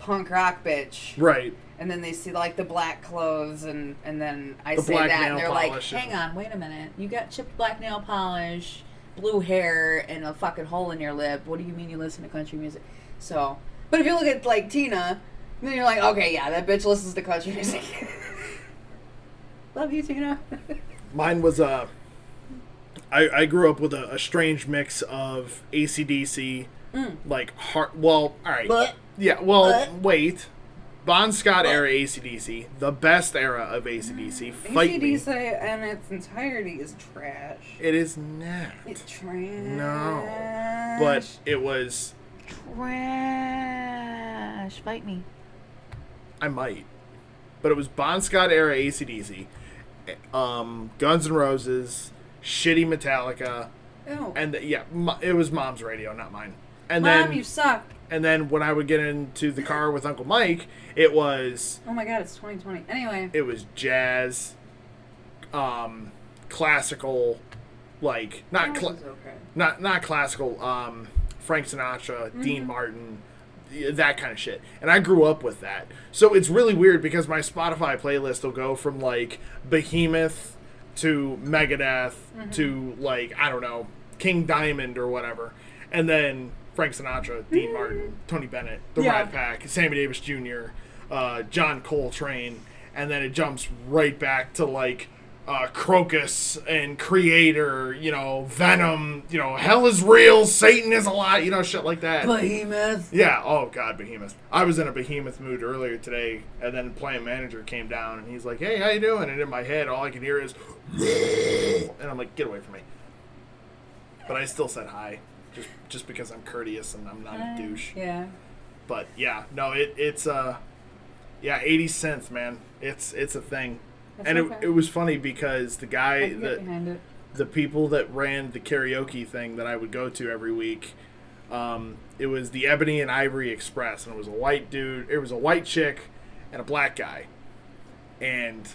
punk rock bitch, Right. And then they see like the black clothes, and and then I The say that, and they're like, hang on, wait a minute, you got chipped black nail polish, blue hair, and a fucking hole in your lip. What do you mean you listen to country music? So, but if you look at like Tina, then you're like, okay, yeah, that bitch listens to country [LAUGHS] music. Love you, Tina. [LAUGHS] Mine was Uh, I, I grew up with a, a strange mix of ACDC, Mm. like heart. Well, all right. But Yeah, well, But- wait. Bon Scott era ACDC, the best era of ACDC. Fight me. ACDC and its entirety is trash. It is not. It's trash. No. But it was. Trash. Fight me. I might. But it was Bon Scott era ACDC, um, Guns N' Roses, shitty Metallica, Ew. and the, yeah, it was Mom's radio, not mine. And Mom, then you suck. and then when I would get into the car with Uncle Mike, it was Oh my god, it's 2020. Anyway. it was jazz, um, classical, like not cla- okay. not not classical. Um, Frank Sinatra, Mm-hmm. Dean Martin, that kind of shit. And I grew up with that, so it's really weird because my Spotify playlist will go from like Behemoth to Megadeth Mm-hmm. to like I don't know King Diamond or whatever, and then Frank Sinatra, Dean Martin, Tony Bennett, The. Yeah. Rat Pack, Sammy Davis Jr., uh, John Coltrane, and then it jumps right back to like uh, Krokus and Kreator, you know, Venom, you know, Hell is real, Satan is a lot, you know, shit like that. Behemoth. yeah, oh god, Behemoth. I was in a Behemoth mood earlier today, and then plant manager came down and he's like, "Hey, how you doing?" And in my head, all I can hear is, [LAUGHS] and I'm like, "Get away from me!" But I still said hi, just just because I'm courteous and I'm not a douche. Yeah. But yeah, no, it it's uh, yeah, 80s synth, man. It's it's a thing. That's and okay. it, it was funny because the guy that the people that ran the karaoke thing that I would go to every week. Um, it was the Ebony and Ivory Express, and it was a white dude. It was a white chick and a black guy, and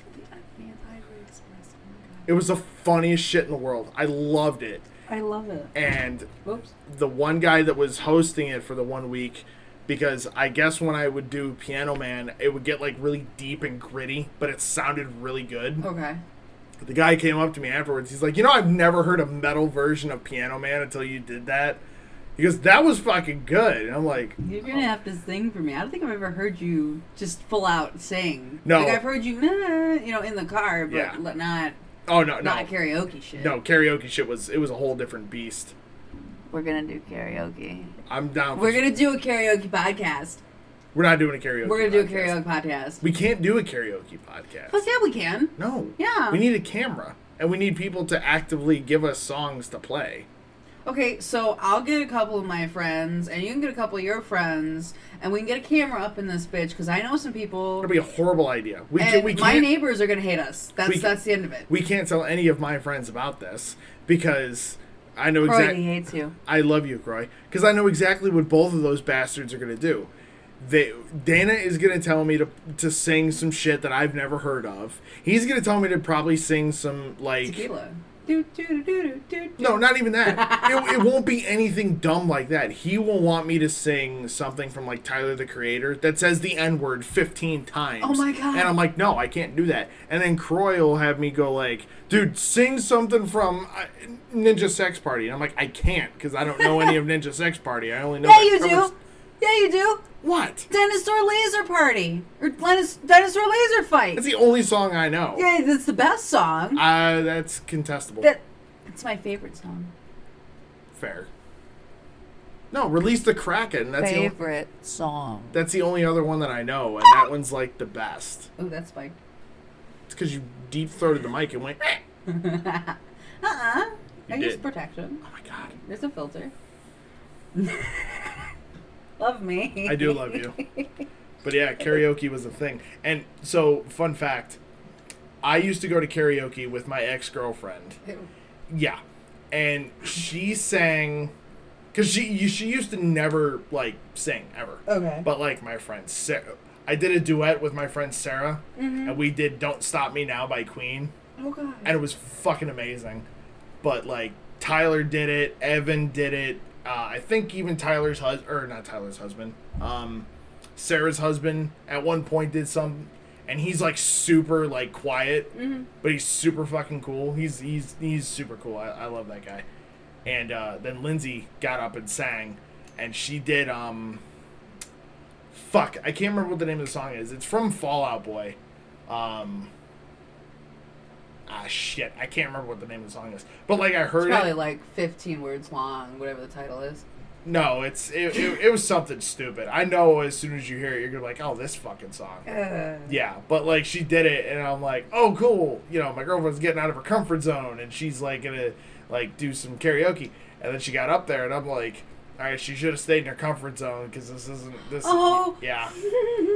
it was the funniest shit in the world. I loved it. I love it. And Whoops. the one guy that was hosting it for the one week, because I guess when I would do Piano Man, it would get like really deep and gritty, but it sounded really good. Okay. The guy came up to me afterwards. He's like, "You know, I've never heard a metal version of Piano Man until you did that." He goes, "That was fucking good." And I'm like, You're gonna have to sing for me. I don't think I've ever heard you just full out sing. No. Like I've heard you, "Nah," you know, in the car, but Yeah. not "Oh no, no, not karaoke shit. no, karaoke shit was it was a whole different beast." We're gonna do karaoke. I'm down. For, We're gonna do a karaoke podcast. We're not doing a karaoke. We're gonna do a karaoke podcast. We can't do a karaoke podcast. Fuck yeah, we can. No. Yeah. We need a camera, and we need people to actively give us songs to play. Okay, so I'll get a couple of my friends, and you can get a couple of your friends, and we can get a camera up in this bitch because I know some people. That'd be a horrible idea. We and can, we my neighbors are gonna hate us. That's We- that's the end of it. we can't tell any of my friends about this because I know exactly. he hates you. I love you, Croy, because I know exactly what both of those bastards are gonna do. They Dana is gonna tell me to to sing some shit that I've never heard of. He's gonna tell me to probably sing some like Tequila. No, not even that. it, it won't be anything dumb like that. He will want me to sing something from like Tyler the Creator that says the N word fifteen times. Oh my God. And I'm like, no, I can't do that. And then Croy will have me go like, dude, sing something from uh, Ninja Sex Party. And I'm like, I can't because I don't know any of Ninja Sex Party. I only know. Yeah, you covers. do. Yeah, you do. What? Dinosaur laser party or dinosaur laser fight. That's the only song I know. Yeah, that's the best song. Uh, that's contestable. That it's my favorite song. Fair. No, release the Kraken. That's the, o- Favorite song. that's the only other one that I know, and that one's like the best. Oh, that's spiked. It's because you deep throated the mic and went. "Eh." [LAUGHS] uh-uh. I You use protection. Oh my god, There's a filter. [LAUGHS] Love me. I do love you. But yeah, karaoke was a thing. And so, fun fact I used to go to karaoke with my ex girlfriend. Yeah. And she sang because she she used to never like sing ever. Okay. But like my friend Sarah, I did a duet with my friend Sarah, Mhm. and we did "Don't Stop Me Now" by Queen, Oh god. and it was fucking amazing. But like Tyler did it, Evan did it. Uh, I think even Tyler's husband, or not Tyler's husband, um, Sarah's husband at one point did some, and he's like super like quiet, Mhm. but he's super fucking cool. He's he's he's super cool. I, I love that guy. And uh, then Lindsay got up and sang, and she did um. Fuck, I can't remember what the name of the song is. It's from Fall Out Boy. Um. Ah shit, I can't remember what the name of the song is. But like I It's heard probably it. like 15 words long, whatever the title is. No, it's it, it, it was something stupid. I know as soon as you hear it, you're gonna be like, oh, this fucking song. Uh, Yeah, but like she did it, and I'm like, oh, cool. You know, my girlfriend's getting out of her comfort zone, and she's like gonna like do some karaoke. And then she got up there, and I'm like, all right, she should have stayed in her comfort zone because this isn't this. Oh. yeah.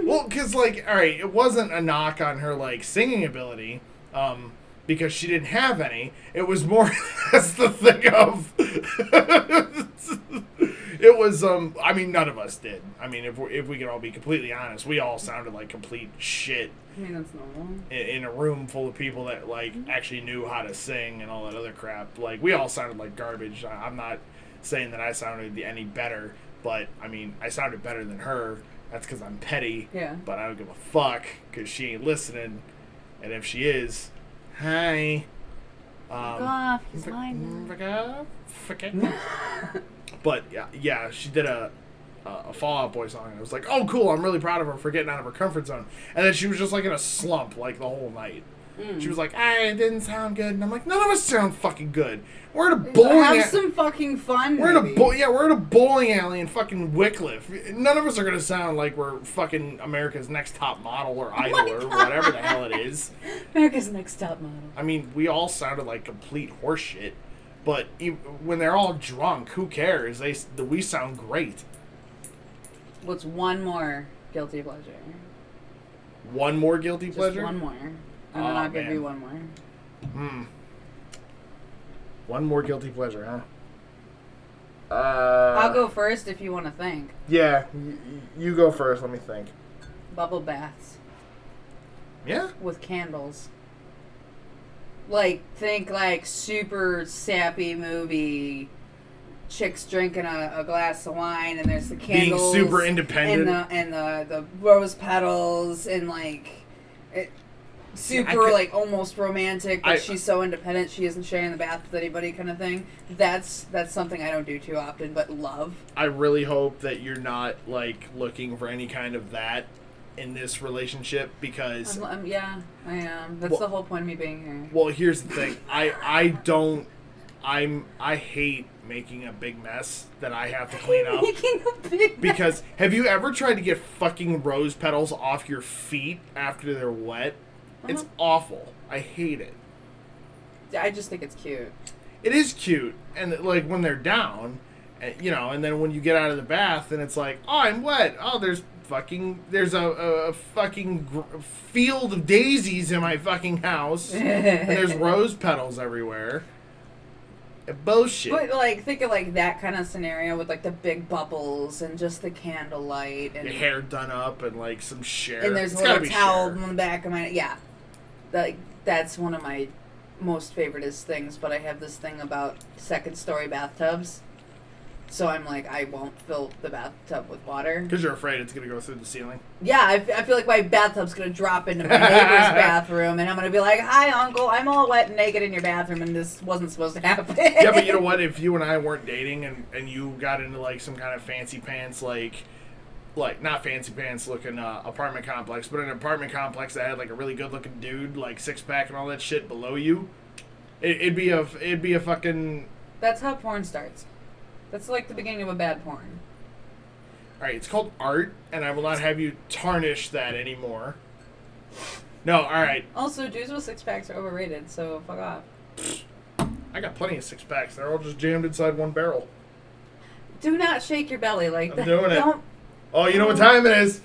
Well, because like, all right, it wasn't a knock on her like singing ability, um, because she didn't have any. It was more [LAUGHS] that's the thing of. [LAUGHS] it was um. I mean, none of us did. I mean, if we if we can all be completely honest, we all sounded like complete shit I mean, that's normal. in, in a room full of people that like actually knew how to sing and all that other crap. Like we all sounded like garbage. I, I'm not saying that I sounded any better, but I mean, I sounded better than her. That's because I'm petty. Yeah. But I don't give a fuck because she ain't listening. And if she is, hi. Fuck Um, off. He's mine now. fuck off, fuck it. but yeah, yeah, she did a a a Fall Out Boy song, and I was like, oh, cool. I'm really proud of her for getting out of her comfort zone. And then she was just like in a slump like the whole night. She was like, ah, it didn't sound good, and I'm like, none of us sound fucking good. We're at a bowling. Have a- some fucking fun. we're in a maybe. bo- yeah, we're in a bowling alley in fucking Wickliffe. None of us are gonna sound like we're fucking America's Next Top Model or [LAUGHS] Idol or whatever the hell it is. America's Next Top Model. I mean, we all sounded like complete horseshit. But e- when they're all drunk, who cares? They s- we sound great. What's one more guilty pleasure? One more guilty Just pleasure. one more. And then I'll give man. you one more. Hmm. One more guilty pleasure, huh? Uh, I'll go first if you want to think. Yeah, y- you go first. Let me think. Bubble baths Yeah. with candles. Like think like super sappy movie. Chicks drinking a, a glass of wine and there's the candles. Being super and independent. the and the the rose petals and like it, super could- like almost romantic, but I- she's so independent she isn't sharing the bath with anybody, kind of thing. That's that's something I don't do too often, but love. I really hope that you're not like looking for any kind of that in this relationship because I'm, I'm- yeah, I am. That's Well- the whole point of me being here. well, here's the thing. I I don't I'm I hate making a big mess that I have to clean [LAUGHS] up. Making a big Because have you ever tried to get fucking rose petals off your feet after they're wet? It's Uh-huh. awful. I hate it. I just think it's cute. It is cute, and like when they're down, you know, and then when you get out of the bath, and it's like, oh, I'm wet. Oh, there's fucking there's a, a, fucking gr- field of daisies in my fucking house, [LAUGHS] and there's rose petals everywhere. Uh, Bullshit. But like think of like that kind of scenario with like the big bubbles and just the candlelight and Your hair done up and like some share. and there's It's a little towel on the back of my yeah. Like that's one of my most favoriteest things. But I have this thing about second story bathtubs. So I'm like I won't fill the bathtub with water. Because you're afraid it's gonna go through the ceiling. Yeah, I, f- I feel like my bathtub's gonna drop into my neighbor's [LAUGHS] bathroom, and I'm gonna be like, "Hi, uncle, I'm all wet and naked in your bathroom, and this wasn't supposed to happen." yeah, but you know [LAUGHS] what? If you and I weren't dating and, and you got into like some kind of fancy pants, like like not fancy pants looking uh, apartment complex, but an apartment complex that had like a really good looking dude, like six pack and all that shit below you, it, it'd be a it'd be a fucking That's how porn starts. That's like the beginning of a bad porn. all right. It's called art, and I will not have you tarnish that anymore. No, all right. Also, dudes with six packs are overrated, so fuck off. I got plenty of six packs. They're all just jammed inside one barrel. Do not shake your belly like I'm that. doing it. Don't. Oh, you know what time it is?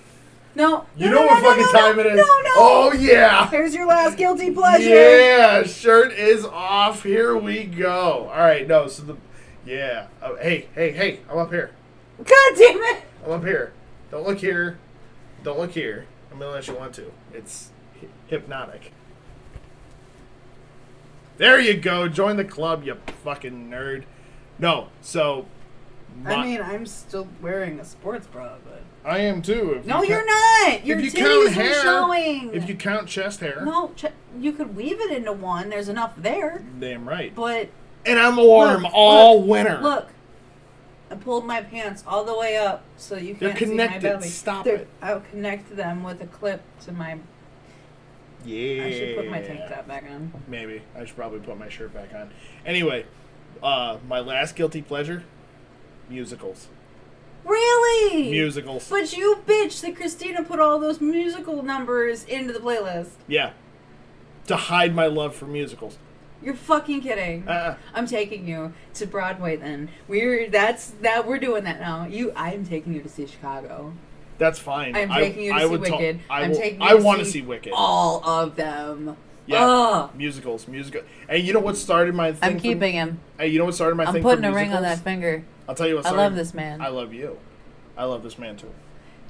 No. You no, know no, what no, fucking time it is? No, no. Oh yeah. Here's your last guilty pleasure. Yeah, shirt is off. Here we go. All right, no. So the Yeah. Oh, hey, hey, hey! I'm up here. God damn it! I'm up here. Don't look here. Don't look here. I'm gonna let you want to. It's hypnotic. There you go. Join the club, you fucking nerd. No, so. I mean, I'm still wearing a sports bra, but I am too. If no, you you're count- not. Your if you titties count are hair, showing. if you count chest hair, no, ch- you could weave it into one. There's enough there, damn right. but And I'm warm Look, all look, winter. Look, I pulled my pants all the way up so you They're can't see my belly. Stop They're- it. I'll connect them with a clip to my. Yeah. I should put my tank top back on. Maybe I should probably put my shirt back on. Anyway, uh, my last guilty pleasure: musicals. Really? Musicals. But you bitch that Christina put all those musical numbers into the playlist. Yeah. To hide my love for musicals. You're fucking kidding. Uh-uh. I'm taking you to Broadway then. We're that's that we're doing that now. You I'm taking you to see Chicago. That's fine. I'm I- taking you to I see Wicked. I I'm will- taking you I to want to see Wicked. All of them. Yeah. Ugh. Musicals, musical. And you know what started my thing? I'm for- keeping him. Hey, you know what started my thing. I'm thing? putting for a ring on that finger. I'll tell you what. Started, I love this man. I love you. I love this man too.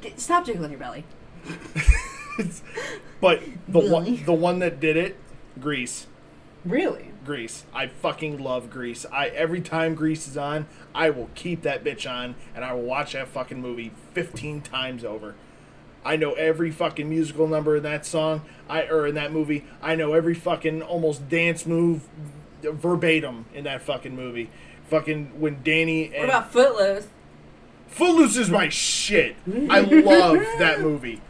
Get- Stop jiggling your belly. [LAUGHS] But the Really? one, the one that did it, Grease. Really? Grease. I fucking love Grease. I every time Grease is on, I will keep that bitch on and I will watch that fucking movie 15 times over. I know every fucking musical number in that song, I or in that movie. I know every fucking almost dance move verbatim in that fucking movie. Fucking when Danny What about Footloose? Footloose is my shit. I [LAUGHS] love that movie.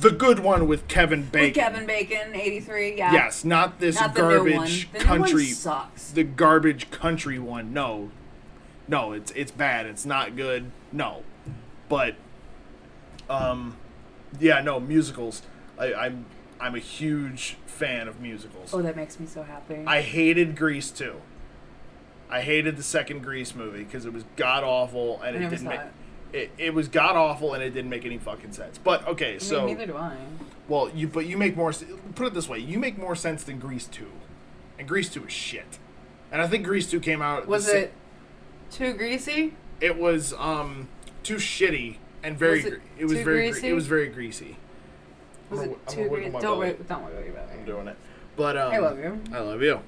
The good one with Kevin Bacon. With Kevin Bacon, 83, yeah. Yes, not this Not the garbage The country one sucks. the garbage country one. No, no, it's it's bad. It's not good. No, but um, yeah, no musicals. I, I'm I'm a huge fan of musicals. Oh, that makes me so happy. I hated Grease too. I hated the second Grease movie because it was god awful and I it didn't make it. it. It was god awful and it didn't make any fucking sense. But okay, I mean, so neither do I. well, you but you make more. Put it this way: you make more sense than Grease two, and Grease two is shit. And I think Grease two came out. Was sa- it too greasy? It was um too shitty and very. Was it gre- it was very. gre- greasy? It was very greasy. Was I'm it I'm too greasy? Don't belly. wait, don't wiggle your belly. I'm doing it, but um, I love you. I love you.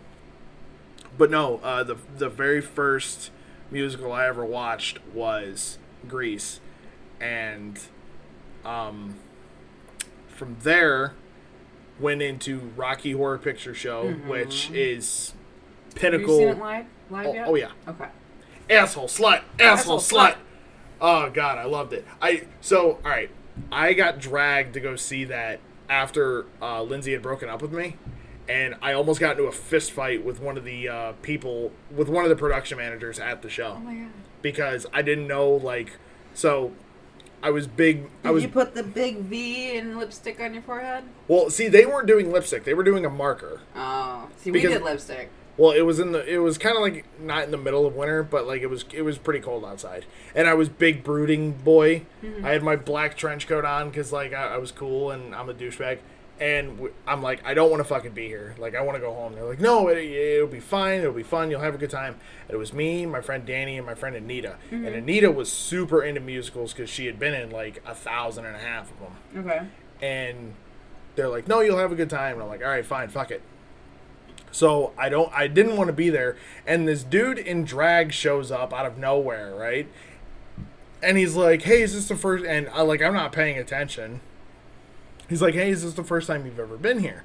But no, uh, the the very first musical I ever watched was Grease, and um, from there went into Rocky Horror Picture Show, which is Have you pinnacle. seen it live? Live Oh, yet? oh yeah, Okay. asshole slut, asshole, Asshole slut. slut. Oh god, I loved it. I so all right. I got dragged to go see that after uh, Lindsay had broken up with me, and I almost got into a fist fight with one of the uh, people, with one of the production managers at the show Oh my god. because I didn't know like. So, I was big. I Did was you put the big V and lipstick on your forehead? well. See, they weren't doing lipstick; they were doing a marker. Oh, see, Because- we did lipstick. Well, it was in the. It was kind of like not in the middle of winter, but like it was. It was pretty cold outside, and I was big brooding boy. Mm-hmm. I had my black trench coat on because like I, I was cool and I'm a douchebag, and w- I'm like I don't want to fucking be here. Like I want to go home. They're like, no, it, it'll be fine. It'll be fun. You'll have a good time. And it was me, my friend Danny, and my friend Anita. And mm-hmm. Anita was super into musicals because she had been in like a thousand and a half of them Okay. and they're like, "No, you'll have a good time." And I'm like, "All right, fine, fuck it." So I don't, I didn't want to be there, and this dude in drag shows up out of nowhere, right? And he's like, "Hey, is this the first? And I like, I'm not paying attention. He's like, "Hey, is this the first time you've ever been here?"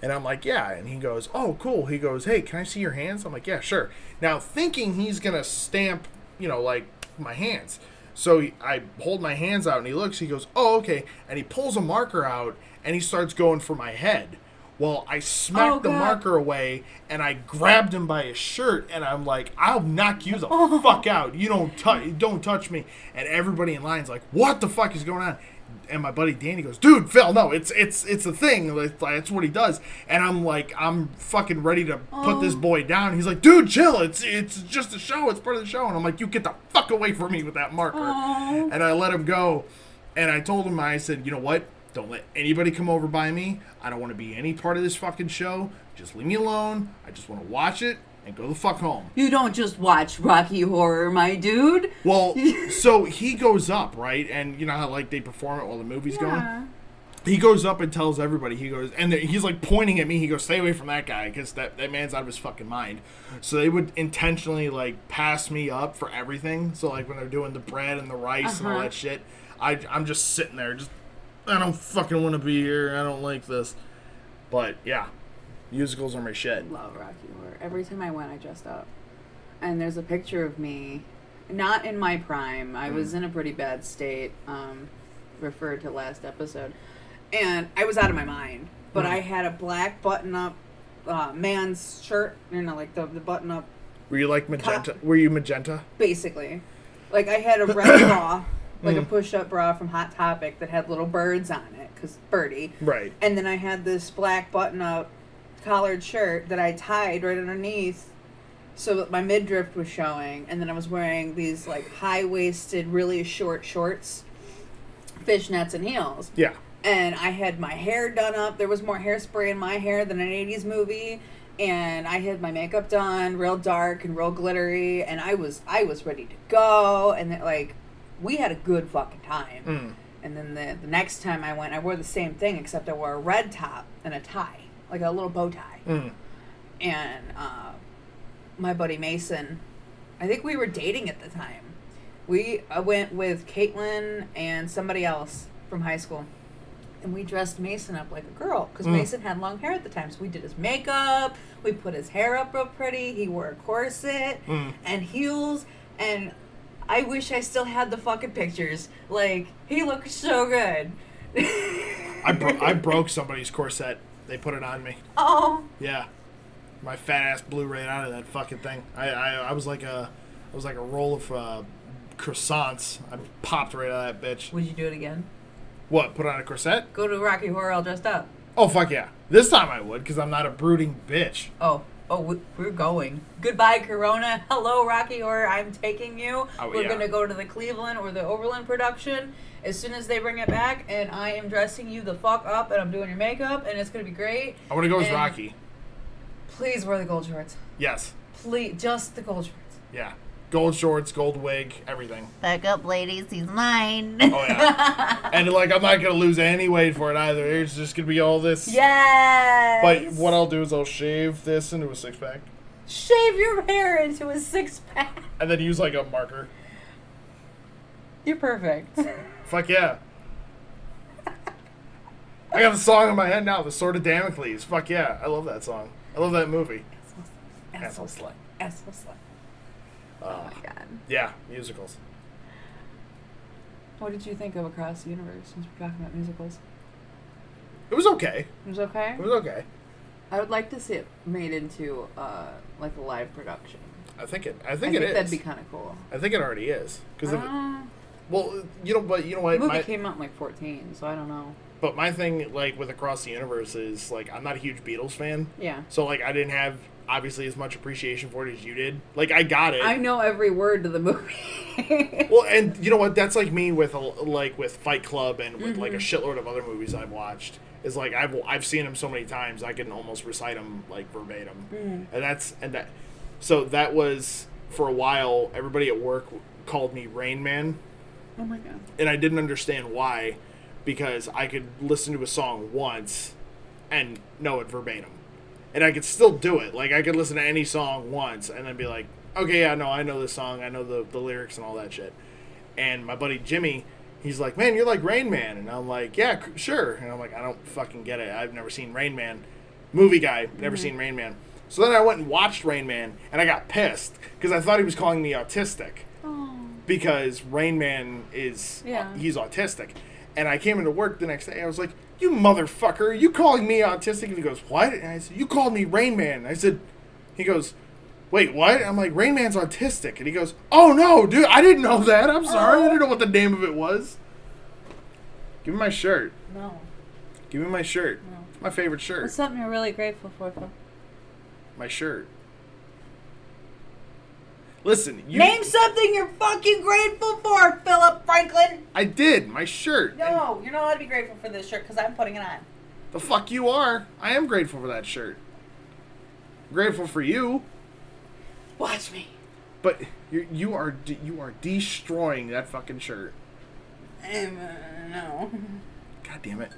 And I'm like, "Yeah." And he goes, "Oh, cool." He goes, "Hey, can I see your hands?" I'm like, "Yeah, sure." Now thinking he's gonna stamp, you know, like my hands. So I hold my hands out and he looks, he goes, Oh, okay. And he pulls a marker out and he starts going for my head. Well, I smacked Oh, the marker away and I grabbed him by his shirt and I'm like, I'll knock you the [LAUGHS] oh. fuck out. You don't touch don't touch me. And everybody in line's like, What the fuck is going on? And my buddy Danny goes, Dude, Phil, no, it's it's it's a thing. Like, That's what he does. And I'm like, I'm fucking ready to put this oh. boy down. He's like, Dude, chill. It's it's just a show. It's part of the show. And I'm like, You get the fuck away from me with that marker. Aw. And I let him go. And I told him, I said, You know what? Don't let anybody come over by me. I don't want to be any part of this fucking show. Just leave me alone. I just want to watch it and go the fuck home. You don't just watch Rocky Horror, my dude. Well, [LAUGHS] so he goes up, right? And you know how like they perform it while the movie's going. He goes up and tells everybody. He goes and he's like pointing at me. He goes, "Stay away from that guy, because that that man's out of his fucking mind." So they would intentionally like pass me up for everything. So like when they're doing the bread and the rice and all Uh-huh. that shit, I I'm just sitting there, just I don't fucking want to be here. I don't like this. But yeah, musicals are my shit. Love Rocky Horror. Every time I went, I dressed up. And there's a picture of me, not in my prime. I was in a pretty bad state, um, referred to last episode. And I was out of my mind. But Mm. I had a black button up uh, man's shirt, you know, like the, the button up, Were you like magenta? Were you magenta? basically. Like I had a red [COUGHS] bra, like a Mm. push up bra from Hot Topic that had little birds on it, because birdie. Right. And then I had this black button up collared shirt that I tied right underneath so that my midriff was showing. And then I was wearing these like high waisted, really short shorts, fishnets, and heels. Yeah. And I had my hair done up. There was more hairspray in my hair than an 80s movie. And I had my makeup done real dark and real glittery. And I was I was ready to go. And then, like, we had a good fucking time. Mm. And then the, the next time I went, I wore the same thing, except I wore a red top and a tie, like a little bow tie. Mm. And uh, my buddy Mason, I think we were dating at the time. We I went with Caitlin and somebody else from high school. And we dressed Mason up like a girl because Mm. Mason had long hair at the time. So we did his makeup, we put his hair up real pretty. He wore a corset Mm. and heels. And I wish I still had the fucking pictures. Like, he looked so good. I bro- I [LAUGHS] broke somebody's corset. They put it on me. oh, Yeah, my fat ass blew right out of that fucking thing. I, I, I was like a, I was like a roll of uh, croissants. I popped right out of that bitch. would you do it again? What? Put on a corset? Go to Rocky Horror all dressed up. Oh fuck yeah! This time I would, because I'm not a brooding bitch. Oh, oh, we- we're going. Goodbye, Corona. Hello, Rocky Horror. I'm taking you. Oh, we're yeah. gonna go to the Cleveland or the Overland production as soon as they bring it back, and I am dressing you the fuck up, and I'm doing your makeup, and it's gonna be great. I want to go as Rocky. Please wear the gold shorts. Yes. Please, just the gold shorts. Yeah. Gold shorts, gold wig, everything. Back up, ladies. He's mine. Oh yeah. [LAUGHS] and like I'm not gonna lose any weight for it either. It's just gonna be all this. Yes. But what I'll do is I'll shave this into a six pack, shave your hair into a six pack. and then use like a marker. You're perfect. [LAUGHS] Fuck yeah. I got the song in my head now, The Sword of Damocles. Fuck yeah. I love that song. I love that movie. Asshole Asshole slut. Asshole slut. Oh Uh, my god. yeah, musicals. What did you think of Across the Universe since we're talking about musicals? It was okay. It was okay. It was okay. I would like to see it made into uh, like a live production. I think it. I I think think it is. that'd be kind of cool. I think it already is. Because Uh, well, you know, but you know the what? movie My, came out in like 14, so I don't know. but my thing, like with Across the Universe, is like I'm not a huge Beatles fan, Yeah. so like I didn't have obviously as much appreciation for it as you did. Like I got it. I know every word to the movie. [LAUGHS] Well, and you know what? That's like me with a, like with Fight Club and with like a Mm-hmm. shitload of other movies I've watched. Is like I've I've seen them so many times I can almost recite them like verbatim, Mm. and that's and that. So that was for a while. Everybody at work called me Rain Man, oh my god. and I didn't understand why, because I could listen to a song once, and know it verbatim, and I could still do it. Like I could listen to any song once and then be like, okay, yeah, no, I know this song, I know the the lyrics and all that shit. And my buddy Jimmy, he's like, man, you're like Rain Man, and I'm like, yeah, sure. And I'm like, I don't fucking get it. I've never seen Rain Man. Movie guy, never mm-hmm. seen Rain Man. So then I went and watched Rain Man, and I got pissed because I thought he was calling me autistic Oh. because Rain Man is Yeah. he's autistic. And I came into work the next day. I was like, "You motherfucker! You calling me autistic?" And he goes, "What?" And I said, "You called me Rain Man." I said, "He goes, wait, what?" I'm like, "Rain Man's autistic." And he goes, "Oh no, dude! I didn't know that. I'm sorry. I didn't know what the name of it was." Give me my shirt. No. Give me my shirt. No. It's my favorite shirt. What's something you're really grateful for, Phil? My shirt. Listen, you. Name something you're fucking grateful for, Philip Franklin. I did my shirt. No, you're not allowed to be grateful for this shirt because I'm putting it on. The fuck you are. I am grateful for that shirt. grateful for you. Watch me. But you you are de- you are destroying that fucking shirt. Um, uh, no. [LAUGHS] God damn it.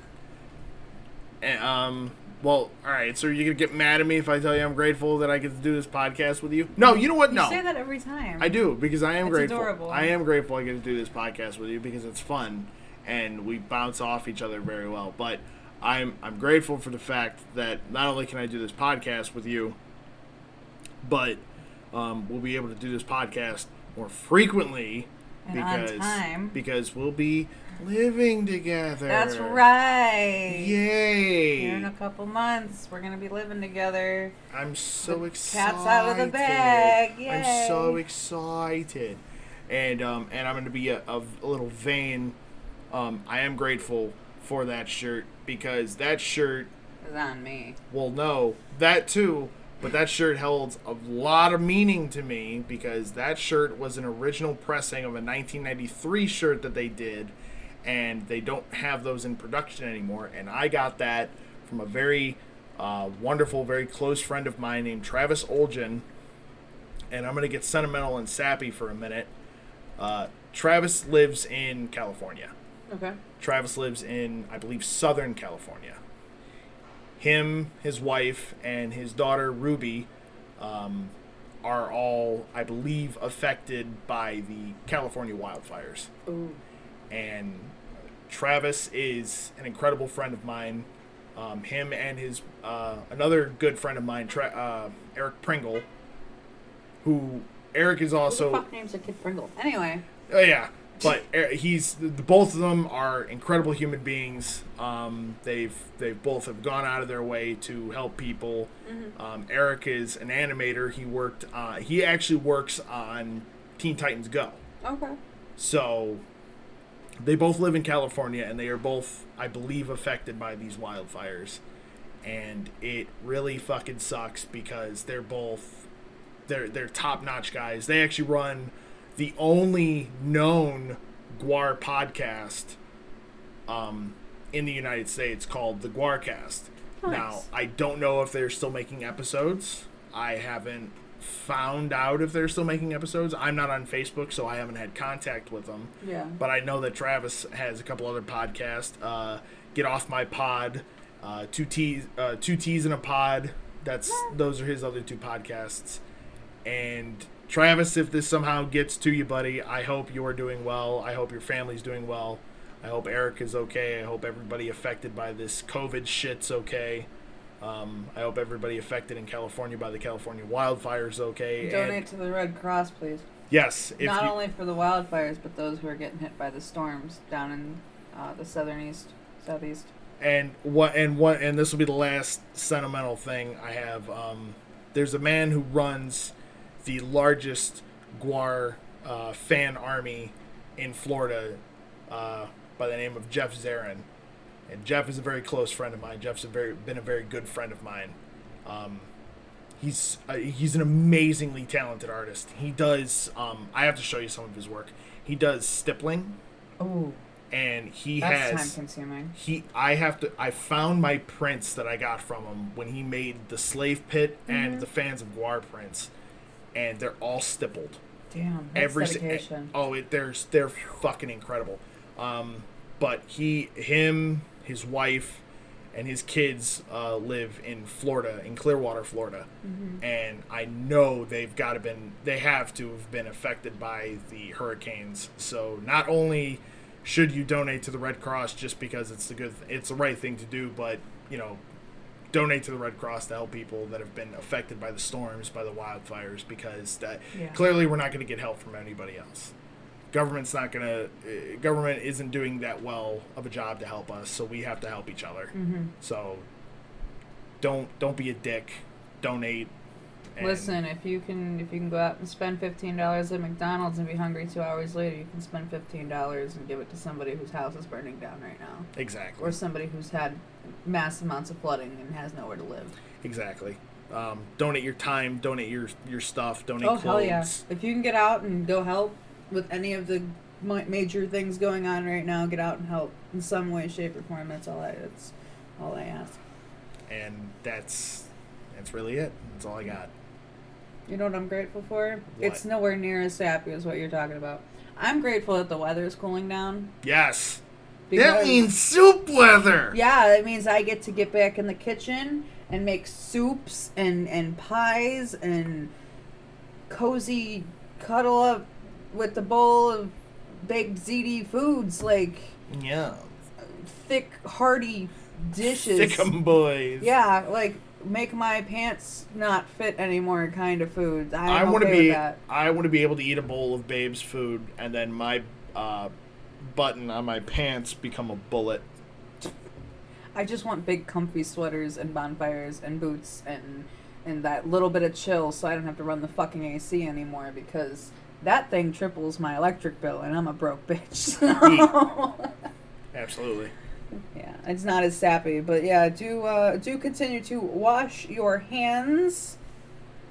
And, um. Well, all right. So you're gonna get mad at me if I tell you I'm grateful that I get to do this podcast with you? No, you know what? You No, say that every time. I do because I am It's grateful. adorable. I am grateful I get to do this podcast with you because it's fun and we bounce off each other very well. But I'm I'm grateful for the fact that not only can I do this podcast with you, but um, we'll be able to do this podcast more frequently And because on time. because we'll be living together. That's right. Yay! Here in a couple months, we're gonna be living together. I'm so The excited. cat's out of the bag, Yeah. I'm so excited. And um and I'm gonna be a, a, a little vain. Um, I am grateful for that shirt because that shirt is on me. well no, that too, but that shirt holds a lot of meaning to me because that shirt was an original pressing of a 1993 shirt that they did and they don't have those in production anymore and I got that from a very uh, wonderful, very close friend of mine named Travis Olgin and I'm going to get sentimental and sappy for a minute. Uh, Travis lives in California. Okay. Travis lives in, I believe, Southern California. Him, his wife, and his daughter Ruby um, are all, I believe, affected by the California wildfires. Ooh. And Travis is an incredible friend of mine. Um, him and his uh, another good friend of mine, Tra- uh, Eric Pringle, who Eric is Who also the fuck names a kid Pringle? Anyway. Oh yeah, but uh, he's both of them are incredible human beings. Um, they've they both have gone out of their way to help people. Um, Eric is an animator. He worked. Uh, he actually works on Teen Titans Go. Okay. So they both live in California, and they are both, I believe, affected by these wildfires. And it really fucking sucks because they're both they're they're top notch guys. They actually run the only known GWAR podcast um, in the United States called the GWARcast. Nice. Now I don't know if they're still making episodes. I haven't found out if they're still making episodes. I'm not on Facebook, so I haven't had contact with them. Yeah. But I know that Travis has a couple other podcasts. Uh, Get off my pod, uh, two T's, uh, two T's in a pod. That's those are his other two podcasts. And Travis, if this somehow gets to you, buddy, I hope you're doing well. I hope your family's doing well. I hope Eric is okay. I hope everybody affected by this COVID shit's okay. Um, I hope everybody affected in California by the California wildfires okay. Donate And to the Red Cross, please. yes, if Not you, only for the wildfires, but those who are getting hit by the storms down in uh, the southern east, southeast. and what and what and this will be the last sentimental thing I have. Um, there's a man who runs the largest GWAR uh, fan army in Florida uh, by the name of Jeff Zarin, and Jeff is a very close friend of mine. Jeff's a very been a very good friend of mine. Um, he's uh, he's an amazingly talented artist. He does. Um, I have to show you some of his work. He does stippling, Oh, and he that's has time consuming. he I have to I found my prints that I got from him when he made the slave pit and the fans of GWAR prints and they're all stippled. Damn, Every dedication. oh it there's they're fucking incredible. Um but he him his wife and his kids uh, live in Florida in Clearwater, Florida. And I know they've got to been they have to have been affected by the hurricanes. So not only should you donate to the Red Cross just because it's the good it's the right thing to do, but you know donate to the Red Cross to help people that have been affected by the storms, by the wildfires, because that Yeah. clearly we're not going to get help from anybody else. Government's not going to. Uh, government isn't doing that well of a job to help us, so we have to help each other. Mm-hmm. So don't don't be a dick. Donate. And- Listen, if you can, if you can go out and spend fifteen dollars at McDonald's and be hungry two hours later, you can spend fifteen dollars and give it to somebody whose house is burning down right now, Exactly. or somebody who's had mass amounts of flooding and has nowhere to live. Exactly. Um, donate your time. Donate your your stuff. Donate oh clothes. hell yeah! If you can get out and go help with any of the major things going on right now, get out and help in some way, shape, or form. That's all I. That's all I ask. And that's that's really it. That's all I got. You know what I'm grateful for? What? It's nowhere near as sappy as what you're talking about. I'm grateful that the weather is cooling down. Yes. that means soup weather. Yeah, that means I get to get back in the kitchen and make soups and, and pies and cozy cuddle up with the bowl of baked ziti foods, like Yeah. thick, hearty dishes. 'em boys. Yeah, like make my pants not fit anymore kind of foods. I'm I want to okay be. that. I want to be able to eat a bowl of Babe's food, and then my uh, button on my pants become a bullet. I just want big comfy sweaters and bonfires and boots and and that little bit of chill so I don't have to run the fucking AC anymore because that thing triples my electric bill and I'm a broke bitch. [LAUGHS] So [LAUGHS] Absolutely. Yeah, it's not as sappy, but yeah, do uh, do continue to wash your hands,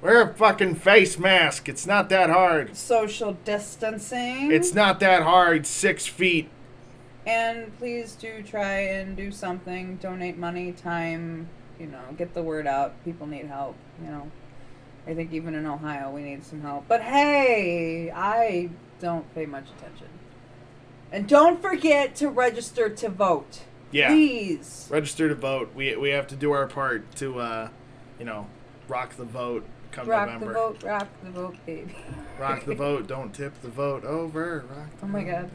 Wear a fucking face mask. It's not that hard. social distancing. It's not that hard. Six feet. And please do try and do something. Donate money, time, you know, get the word out. People need help, you know. I think even in Ohio we need some help. But hey, I don't pay much attention. And don't forget to register to vote. Yeah. Please. Register to vote. We we have to do our part to, uh, you know, rock the vote come Rock November. the vote, rock the vote, baby. Rock the [LAUGHS] vote. Don't tip the vote over. Rock the Oh my vote. God.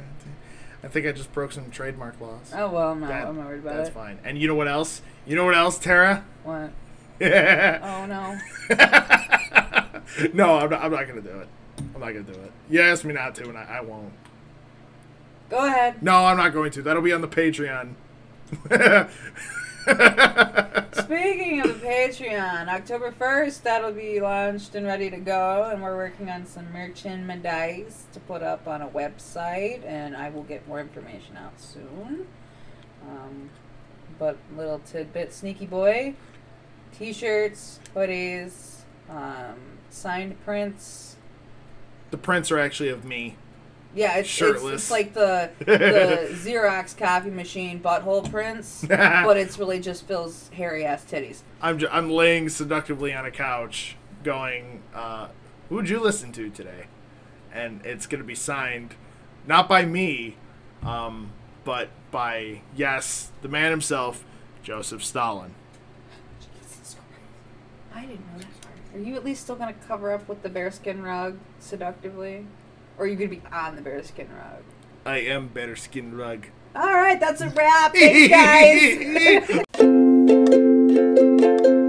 I think I just broke some trademark laws. Oh well, I'm not, That- I'm not worried about That's it. That's fine. And you know what else? You know what else, Tara? What? [LAUGHS] Oh no. [LAUGHS] No, I'm not, I'm not gonna do it. I'm not gonna do it. You asked me not to, and I, I won't. Go ahead. No, I'm not going to. That'll be on the Patreon. Speaking of the Patreon, October 1st, that'll be launched and ready to go. And we're working on some merchandise to put up on a website. And I will get more information out soon. Um, but little tidbit Sneaky Boy t shirts, hoodies, um, signed prints. the prints are actually of me. Yeah, it's, it's, Shirtless. it's like the, the [LAUGHS] Xerox copy machine butthole prints, [LAUGHS] but it's really just Phil's hairy ass titties. I'm j- I'm laying seductively on a couch, going, uh, "Who'd you listen to today?" And it's gonna be signed, not by me, um, but by yes, the man himself, Joseph Stalin. Jesus Christ. I didn't know that part. Are you at least still gonna cover up with the bearskin rug seductively? Or you gonna be on the bear skin rug. I am bear skin rug. All right, that's a wrap. Thanks, guys. [LAUGHS]